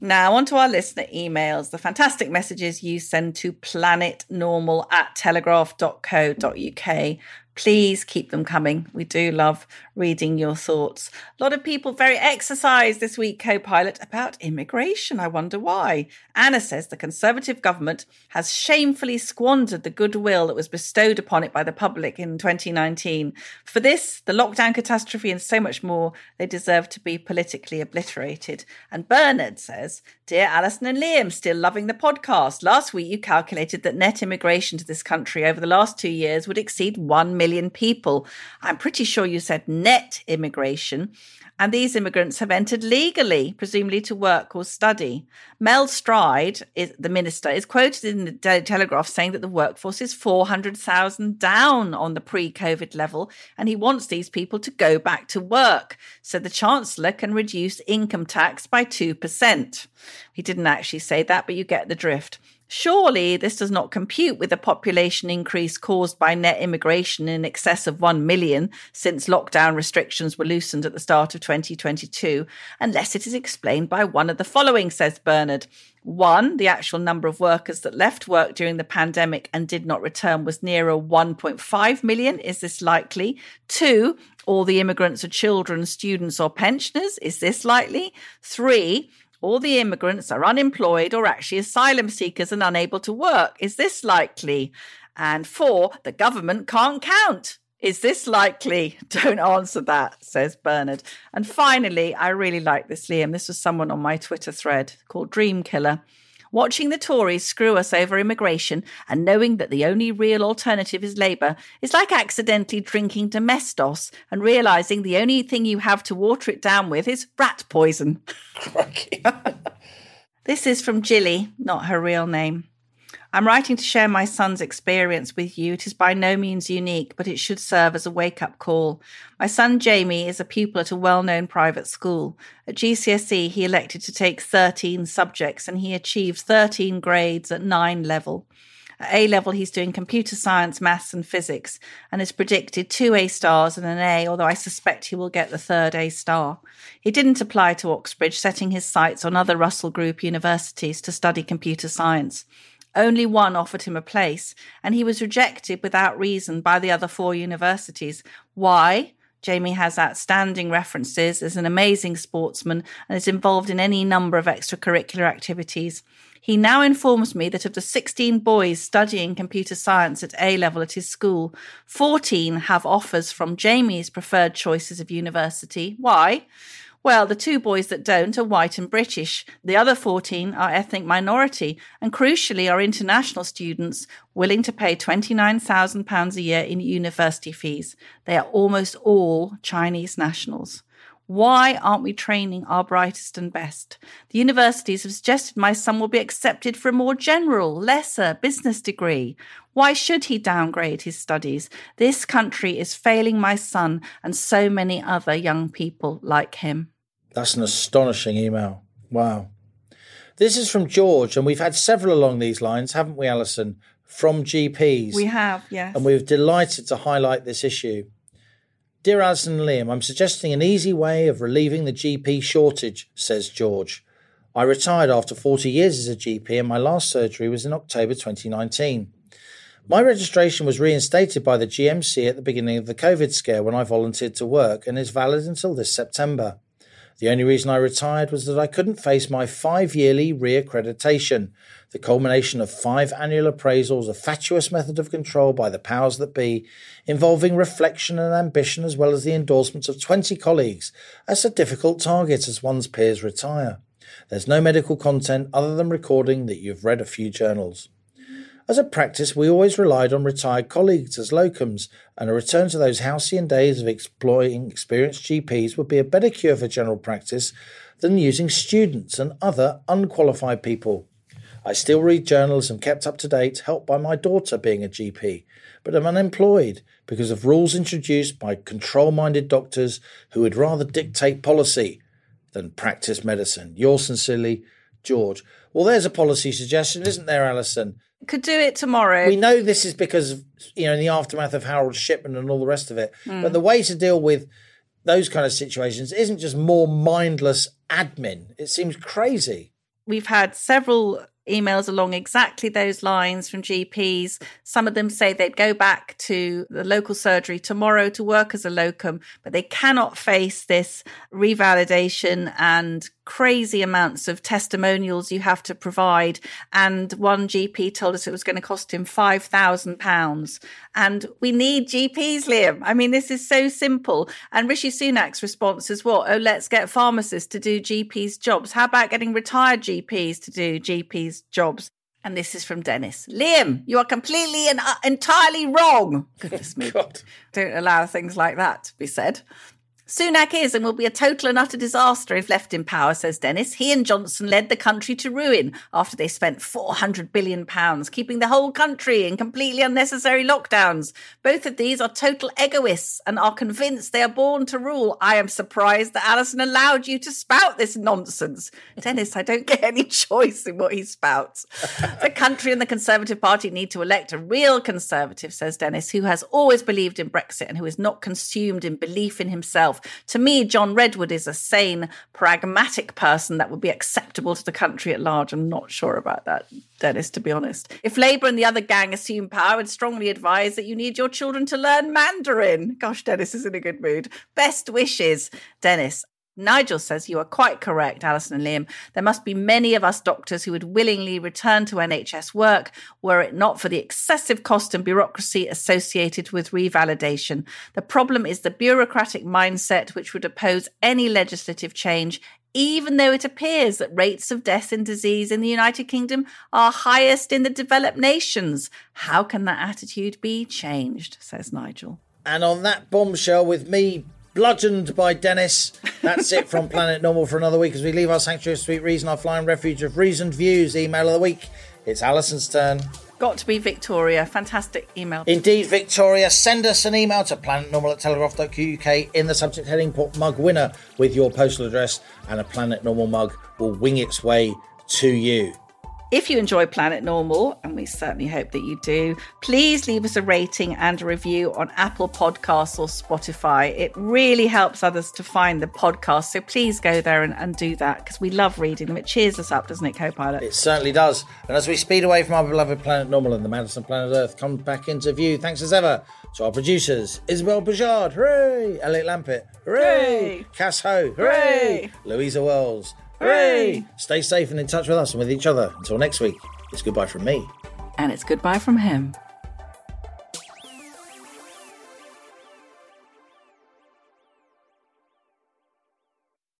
Now, on to our listener emails, the fantastic messages you send to planetnormal at telegraph.co.uk. Please keep them coming. We do love reading your thoughts. A lot of people very exercised this week, co pilot, about immigration. I wonder why. Anna says the Conservative government has shamefully squandered the goodwill that was bestowed upon it by the public in 2019. For this, the lockdown catastrophe, and so much more, they deserve to be politically obliterated. And Bernard says, Dear Allison and Liam, still loving the podcast. Last week, you calculated that net immigration to this country over the last two years would exceed 1 million people. I'm pretty sure you said net immigration. And these immigrants have entered legally, presumably to work or study. Mel Stride, is, the minister, is quoted in the Daily Telegraph saying that the workforce is 400,000 down on the pre COVID level, and he wants these people to go back to work so the Chancellor can reduce income tax by 2%. He didn't actually say that, but you get the drift. Surely this does not compute with the population increase caused by net immigration in excess of 1 million since lockdown restrictions were loosened at the start of 2022, unless it is explained by one of the following, says Bernard. One, the actual number of workers that left work during the pandemic and did not return was nearer 1.5 million. Is this likely? Two, all the immigrants are children, students, or pensioners. Is this likely? Three, all the immigrants are unemployed or actually asylum seekers and unable to work. Is this likely? And four, the government can't count. Is this likely? Don't answer that, says Bernard. And finally, I really like this, Liam. This was someone on my Twitter thread called Dream Killer. Watching the Tories screw us over immigration and knowing that the only real alternative is Labour is like accidentally drinking domestos and realising the only thing you have to water it down with is rat poison. this is from Jilly, not her real name. I'm writing to share my son's experience with you. It is by no means unique, but it should serve as a wake up call. My son Jamie is a pupil at a well known private school. At GCSE, he elected to take 13 subjects and he achieved 13 grades at 9 level. At A level, he's doing computer science, maths, and physics, and has predicted two A stars and an A, although I suspect he will get the third A star. He didn't apply to Oxbridge, setting his sights on other Russell Group universities to study computer science. Only one offered him a place, and he was rejected without reason by the other four universities. Why? Jamie has outstanding references, is an amazing sportsman, and is involved in any number of extracurricular activities. He now informs me that of the 16 boys studying computer science at A level at his school, 14 have offers from Jamie's preferred choices of university. Why? Well, the two boys that don't are white and British. The other 14 are ethnic minority, and crucially, are international students willing to pay £29,000 a year in university fees. They are almost all Chinese nationals. Why aren't we training our brightest and best? The universities have suggested my son will be accepted for a more general, lesser business degree. Why should he downgrade his studies? This country is failing my son and so many other young people like him. That's an astonishing email. Wow. This is from George, and we've had several along these lines, haven't we, Allison? From GPs. We have, yes. and we're delighted to highlight this issue. Dear Allison and Liam, I'm suggesting an easy way of relieving the GP shortage, says George. I retired after 40 years as a GP, and my last surgery was in October 2019. My registration was reinstated by the GMC at the beginning of the COVID scare when I volunteered to work and is valid until this September. The only reason I retired was that I couldn't face my five yearly re-accreditation, the culmination of five annual appraisals, a fatuous method of control by the powers that be, involving reflection and ambition as well as the endorsements of 20 colleagues, as a difficult target as one's peers retire. There's no medical content other than recording that you've read a few journals. As a practice, we always relied on retired colleagues as locums, and a return to those halcyon days of exploiting experienced GPs would be a better cure for general practice than using students and other unqualified people. I still read journals and kept up to date, helped by my daughter being a GP, but am unemployed because of rules introduced by control minded doctors who would rather dictate policy than practice medicine. Yours sincerely, George. Well, there's a policy suggestion, isn't there, Allison? Could do it tomorrow. We know this is because of, you know, in the aftermath of Harold Shipman and all the rest of it. Hmm. But the way to deal with those kind of situations isn't just more mindless admin. It seems crazy. We've had several emails along exactly those lines from GPs. Some of them say they'd go back to the local surgery tomorrow to work as a locum, but they cannot face this revalidation and crazy amounts of testimonials you have to provide. And one GP told us it was going to cost him £5,000. And we need GPs, Liam. I mean, this is so simple. And Rishi Sunak's response is what? Oh, let's get pharmacists to do GPs' jobs. How about getting retired GPs to do GPs' jobs? And this is from Dennis. Liam, you are completely and uh, entirely wrong. Goodness me. God. Don't allow things like that to be said. Sunak is and will be a total and utter disaster if left in power, says Dennis. He and Johnson led the country to ruin after they spent £400 billion keeping the whole country in completely unnecessary lockdowns. Both of these are total egoists and are convinced they are born to rule. I am surprised that Allison allowed you to spout this nonsense. Dennis, I don't get any choice in what he spouts. the country and the Conservative Party need to elect a real Conservative, says Dennis, who has always believed in Brexit and who is not consumed in belief in himself. To me, John Redwood is a sane, pragmatic person that would be acceptable to the country at large. I'm not sure about that, Dennis, to be honest. If Labour and the other gang assume power, I would strongly advise that you need your children to learn Mandarin. Gosh, Dennis is in a good mood. Best wishes, Dennis. Nigel says you are quite correct, Allison and Liam. There must be many of us doctors who would willingly return to NHS work were it not for the excessive cost and bureaucracy associated with revalidation. The problem is the bureaucratic mindset which would oppose any legislative change, even though it appears that rates of death in disease in the United Kingdom are highest in the developed nations. How can that attitude be changed? says Nigel. And on that bombshell, with me bludgeoned by Dennis, that's it from Planet Normal for another week as we leave our sanctuary of sweet reason, our flying refuge of reasoned views. Email of the week. It's Allison's turn. Got to be Victoria. Fantastic email. Indeed, Victoria, send us an email to planetnormal at telegraph.co.uk in the subject heading put mug winner with your postal address, and a Planet Normal mug will wing its way to you. If you enjoy Planet Normal, and we certainly hope that you do, please leave us a rating and a review on Apple Podcasts or Spotify. It really helps others to find the podcast. So please go there and, and do that because we love reading them. It cheers us up, doesn't it, Co Pilot? It certainly does. And as we speed away from our beloved planet Normal and the Madison planet Earth comes back into view, thanks as ever to our producers, Isabel Bajard, hooray! Elliot Lampett, hooray! Hooray! Cass Ho, hooray! Hooray! Louisa Wells, Hooray! Stay safe and in touch with us and with each other. Until next week, it's goodbye from me. And it's goodbye from him.